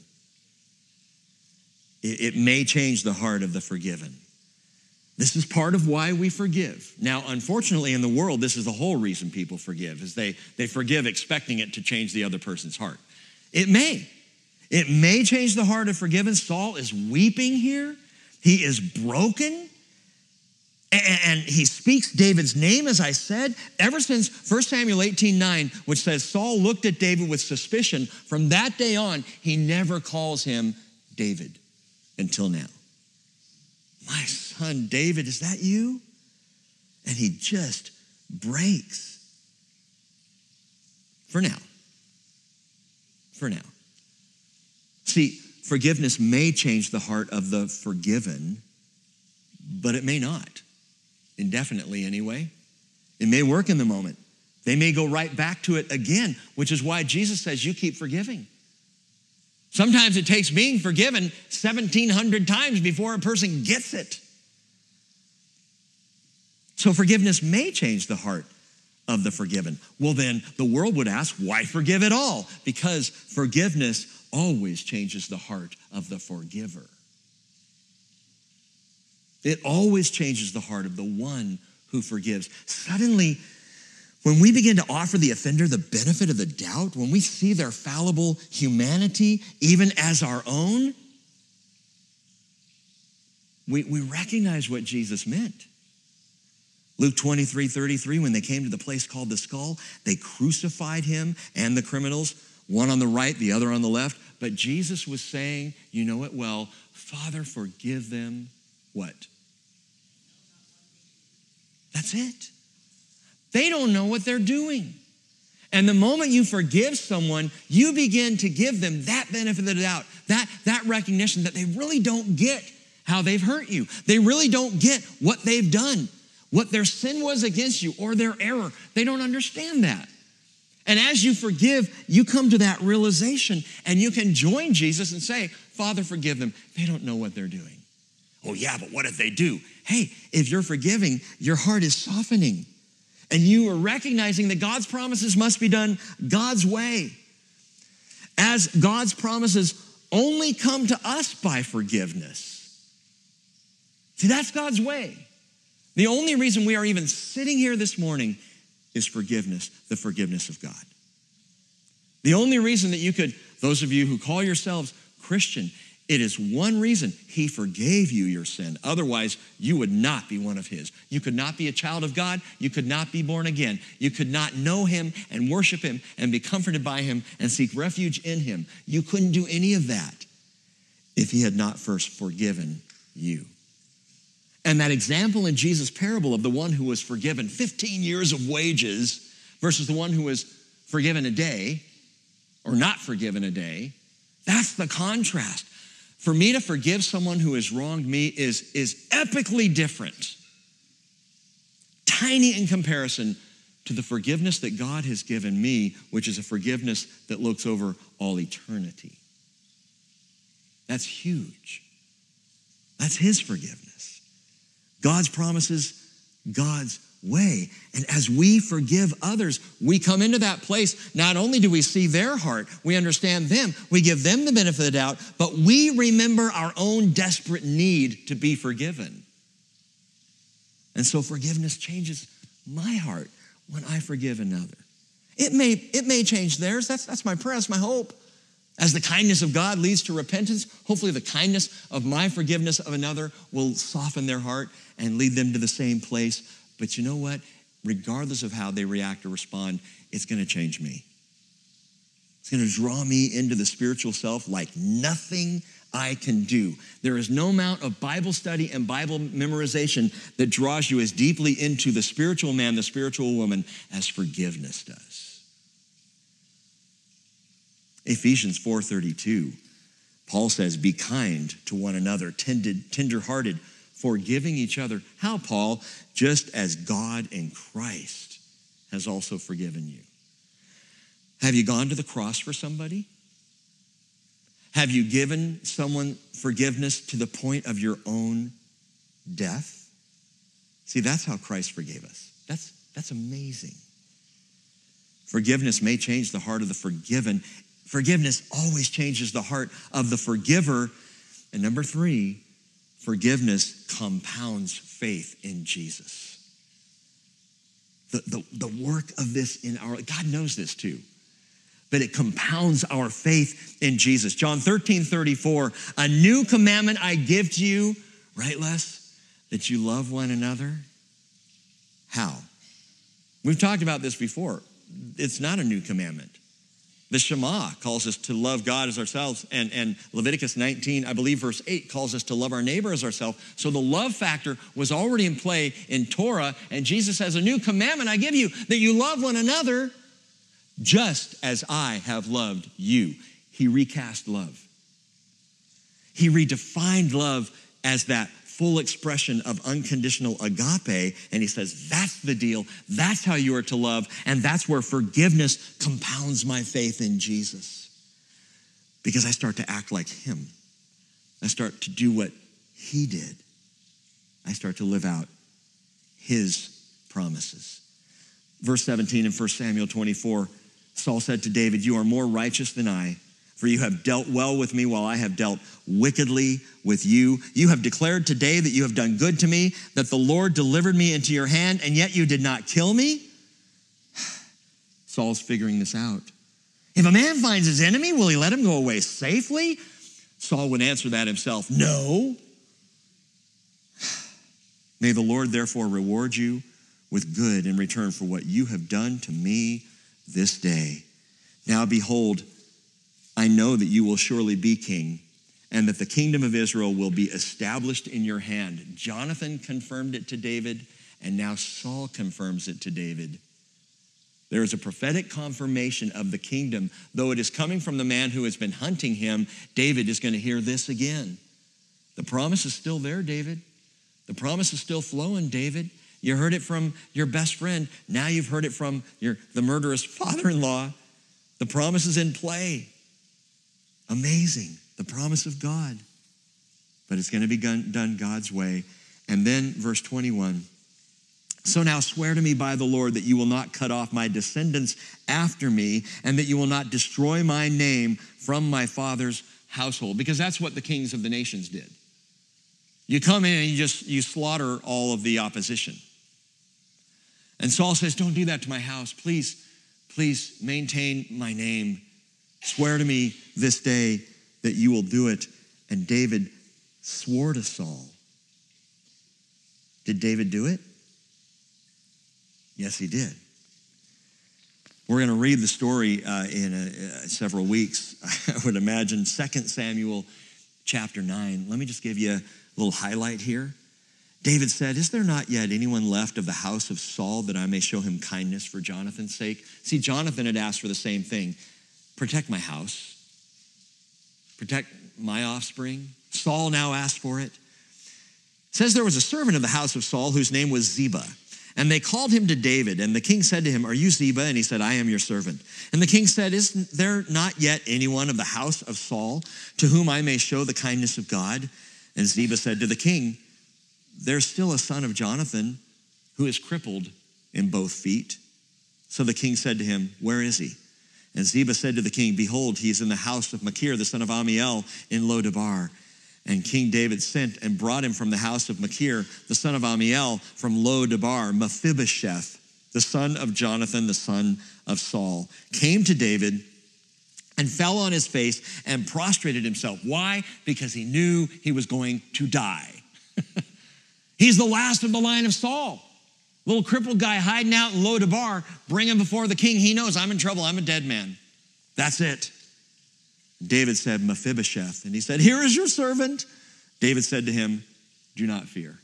A: It, may change the heart of the forgiven. This is part of why we forgive. Now, unfortunately, in the world, this is the whole reason people forgive, is they, they forgive expecting it to change the other person's heart. It may. It may change the heart of forgiven. Saul is weeping here. He is broken. And he speaks David's name, as I said, ever since 1 Samuel 18 9, which says Saul looked at David with suspicion. From that day on, he never calls him David until now. My son David, is that you? And he just breaks. For now. For now. See, forgiveness may change the heart of the forgiven, but it may not indefinitely anyway. It may work in the moment. They may go right back to it again, which is why Jesus says you keep forgiving. Sometimes it takes being forgiven 1,700 times before a person gets it. So forgiveness may change the heart of the forgiven. Well, then the world would ask, why forgive at all? Because forgiveness always changes the heart of the forgiver. It always changes the heart of the one who forgives. Suddenly, when we begin to offer the offender the benefit of the doubt, when we see their fallible humanity even as our own, we, we recognize what Jesus meant. Luke 23 33, when they came to the place called the skull, they crucified him and the criminals, one on the right, the other on the left. But Jesus was saying, You know it well, Father, forgive them what? That's it. They don't know what they're doing. And the moment you forgive someone, you begin to give them that benefit of the doubt, that, that recognition that they really don't get how they've hurt you. They really don't get what they've done, what their sin was against you, or their error. They don't understand that. And as you forgive, you come to that realization and you can join Jesus and say, Father, forgive them. They don't know what they're doing. Oh, yeah, but what if they do? Hey, if you're forgiving, your heart is softening and you are recognizing that God's promises must be done God's way. As God's promises only come to us by forgiveness. See, that's God's way. The only reason we are even sitting here this morning is forgiveness, the forgiveness of God. The only reason that you could, those of you who call yourselves Christian, it is one reason he forgave you your sin. Otherwise, you would not be one of his. You could not be a child of God. You could not be born again. You could not know him and worship him and be comforted by him and seek refuge in him. You couldn't do any of that if he had not first forgiven you. And that example in Jesus' parable of the one who was forgiven 15 years of wages versus the one who was forgiven a day or not forgiven a day, that's the contrast. For me to forgive someone who has wronged me is, is epically different, tiny in comparison to the forgiveness that God has given me, which is a forgiveness that looks over all eternity. That's huge. That's His forgiveness. God's promises, God's way. And as we forgive others, we come into that place. Not only do we see their heart, we understand them, we give them the benefit of the doubt, but we remember our own desperate need to be forgiven. And so forgiveness changes my heart when I forgive another. It may, it may change theirs. That's, that's my prayer, that's my hope. As the kindness of God leads to repentance, hopefully the kindness of my forgiveness of another will soften their heart and lead them to the same place but you know what? Regardless of how they react or respond, it's going to change me. It's going to draw me into the spiritual self like nothing I can do. There is no amount of Bible study and Bible memorization that draws you as deeply into the spiritual man, the spiritual woman, as forgiveness does. Ephesians 4:32, Paul says, "Be kind to one another, tender-hearted, forgiving each other. How, Paul? Just as God in Christ has also forgiven you. Have you gone to the cross for somebody? Have you given someone forgiveness to the point of your own death? See, that's how Christ forgave us. That's, that's amazing. Forgiveness may change the heart of the forgiven. Forgiveness always changes the heart of the forgiver. And number three, Forgiveness compounds faith in Jesus. The, the, the work of this in our, God knows this too, but it compounds our faith in Jesus. John 13, 34, a new commandment I give to you, right, Les? that you love one another? How? We've talked about this before. It's not a new commandment. The Shema calls us to love God as ourselves, and, and Leviticus 19, I believe, verse 8, calls us to love our neighbor as ourselves. So the love factor was already in play in Torah, and Jesus says, A new commandment I give you, that you love one another just as I have loved you. He recast love. He redefined love as that full expression of unconditional agape. And he says, That's the deal. That's how you are to love. And that's where forgiveness compounds my faith in Jesus. Because I start to act like him, I start to do what he did, I start to live out his promises. Verse 17 in 1 Samuel 24, Saul said to David, You are more righteous than I for you have dealt well with me while I have dealt wickedly with you. You have declared today that you have done good to me, that the Lord delivered me into your hand, and yet you did not kill me. Saul's figuring this out. If a man finds his enemy, will he let him go away safely? Saul would answer that himself No. May the Lord therefore reward you with good in return for what you have done to me this day. Now behold, I know that you will surely be king and that the kingdom of Israel will be established in your hand. Jonathan confirmed it to David, and now Saul confirms it to David. There is a prophetic confirmation of the kingdom. Though it is coming from the man who has been hunting him, David is going to hear this again. The promise is still there, David. The promise is still flowing, David. You heard it from your best friend. Now you've heard it from your, the murderous father in law. The promise is in play. Amazing, the promise of God. But it's going to be done God's way. And then verse 21 So now swear to me by the Lord that you will not cut off my descendants after me, and that you will not destroy my name from my father's household. Because that's what the kings of the nations did. You come in and you just you slaughter all of the opposition. And Saul says, Don't do that to my house. Please, please maintain my name Swear to me this day that you will do it. And David swore to Saul. Did David do it? Yes, he did. We're going to read the story uh, in a, uh, several weeks, I would imagine. 2 Samuel chapter 9. Let me just give you a little highlight here. David said, Is there not yet anyone left of the house of Saul that I may show him kindness for Jonathan's sake? See, Jonathan had asked for the same thing protect my house, protect my offspring. Saul now asked for it. it. Says there was a servant of the house of Saul whose name was Ziba. And they called him to David, and the king said to him, Are you Ziba? And he said, I am your servant. And the king said, Is there not yet anyone of the house of Saul to whom I may show the kindness of God? And Ziba said to the king, There's still a son of Jonathan who is crippled in both feet. So the king said to him, Where is he? And Ziba said to the king, Behold, he is in the house of Machir, the son of Amiel, in Lodabar. And King David sent and brought him from the house of Machir, the son of Amiel, from Lodabar, Mephibosheth, the son of Jonathan, the son of Saul, came to David and fell on his face and prostrated himself. Why? Because he knew he was going to die. He's the last of the line of Saul. Little crippled guy hiding out in Lodabar, bring him before the king. He knows I'm in trouble. I'm a dead man. That's it. David said, Mephibosheth. And he said, Here is your servant. David said to him, Do not fear,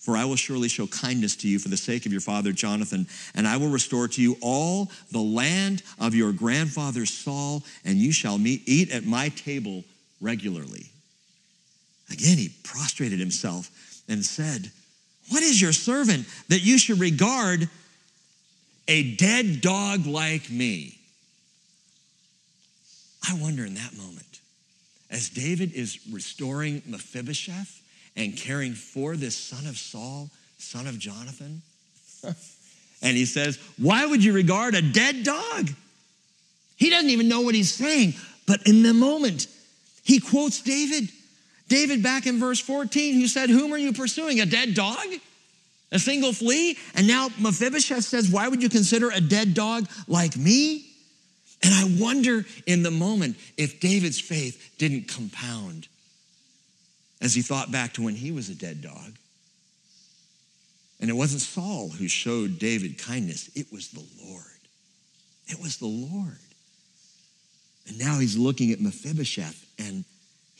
A: for I will surely show kindness to you for the sake of your father Jonathan, and I will restore to you all the land of your grandfather Saul, and you shall meet, eat at my table regularly. Again, he prostrated himself and said, what is your servant that you should regard a dead dog like me? I wonder in that moment, as David is restoring Mephibosheth and caring for this son of Saul, son of Jonathan, and he says, Why would you regard a dead dog? He doesn't even know what he's saying, but in the moment, he quotes David. David back in verse 14, who said, Whom are you pursuing? A dead dog? A single flea? And now Mephibosheth says, Why would you consider a dead dog like me? And I wonder in the moment if David's faith didn't compound as he thought back to when he was a dead dog And it wasn't Saul who showed David kindness, it was the Lord. It was the Lord. And now he's looking at Mephibosheth and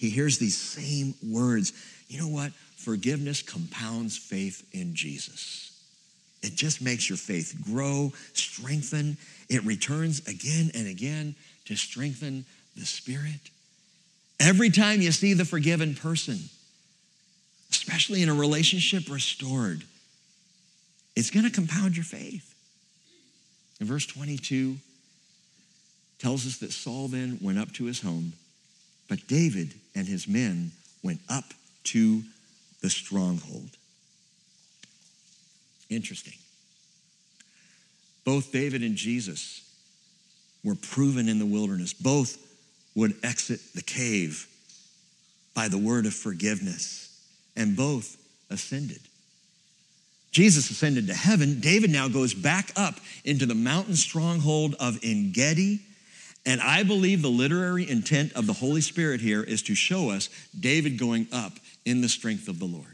A: he hears these same words. You know what? Forgiveness compounds faith in Jesus. It just makes your faith grow, strengthen. It returns again and again to strengthen the spirit. Every time you see the forgiven person, especially in a relationship restored, it's going to compound your faith. In verse 22 tells us that Saul then went up to his home, but David and his men went up to the stronghold. Interesting. Both David and Jesus were proven in the wilderness. Both would exit the cave by the word of forgiveness, and both ascended. Jesus ascended to heaven. David now goes back up into the mountain stronghold of En Gedi. And I believe the literary intent of the Holy Spirit here is to show us David going up in the strength of the Lord.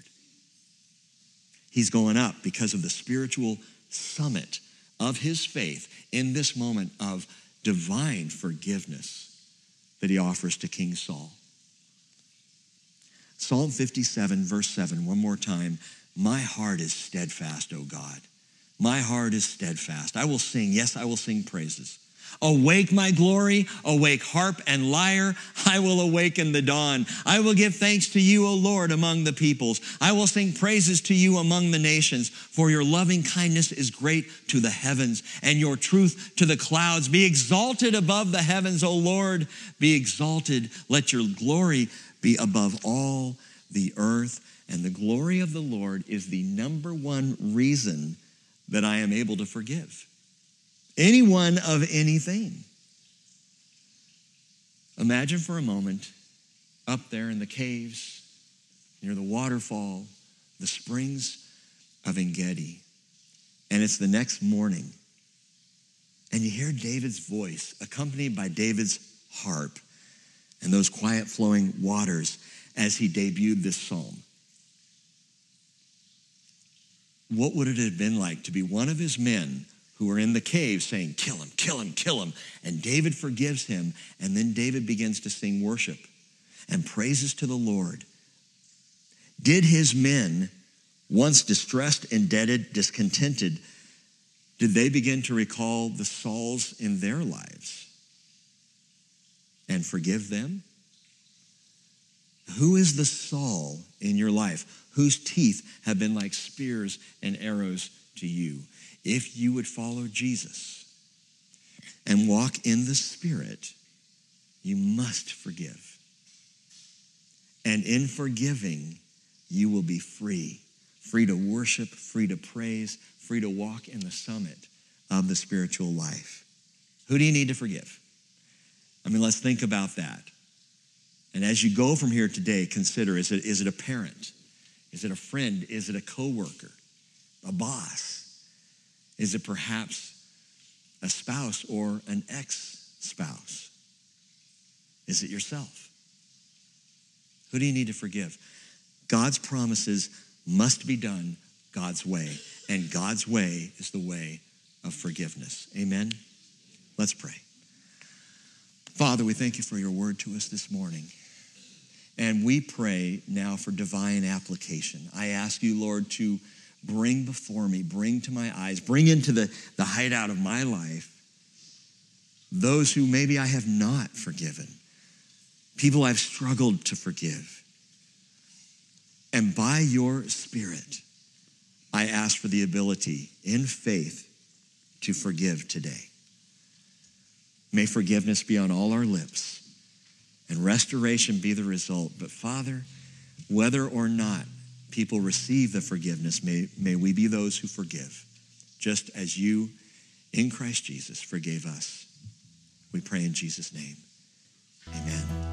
A: He's going up because of the spiritual summit of his faith in this moment of divine forgiveness that he offers to King Saul. Psalm 57, verse 7, one more time. My heart is steadfast, O God. My heart is steadfast. I will sing, yes, I will sing praises. Awake, my glory, awake, harp and lyre. I will awaken the dawn. I will give thanks to you, O Lord, among the peoples. I will sing praises to you among the nations, for your loving kindness is great to the heavens, and your truth to the clouds. Be exalted above the heavens, O Lord. Be exalted. Let your glory be above all the earth. And the glory of the Lord is the number one reason that I am able to forgive anyone of anything. Imagine for a moment up there in the caves, near the waterfall, the springs of En Gedi, and it's the next morning, and you hear David's voice accompanied by David's harp and those quiet flowing waters as he debuted this psalm. What would it have been like to be one of his men who are in the cave saying, Kill him, kill him, kill him. And David forgives him. And then David begins to sing worship and praises to the Lord. Did his men, once distressed, indebted, discontented, did they begin to recall the Sauls in their lives and forgive them? Who is the Saul in your life whose teeth have been like spears and arrows to you? if you would follow Jesus and walk in the Spirit, you must forgive. And in forgiving, you will be free free to worship, free to praise, free to walk in the summit of the spiritual life. Who do you need to forgive? I mean, let's think about that. And as you go from here today, consider is it, is it a parent? Is it a friend? Is it a coworker? A boss? Is it perhaps a spouse or an ex spouse? Is it yourself? Who do you need to forgive? God's promises must be done God's way, and God's way is the way of forgiveness. Amen? Let's pray. Father, we thank you for your word to us this morning. And we pray now for divine application. I ask you, Lord, to bring before me, bring to my eyes, bring into the, the hideout of my life those who maybe I have not forgiven, people I've struggled to forgive. And by your Spirit, I ask for the ability in faith to forgive today. May forgiveness be on all our lips and restoration be the result. But Father, whether or not people receive the forgiveness, may, may we be those who forgive, just as you in Christ Jesus forgave us. We pray in Jesus' name. Amen.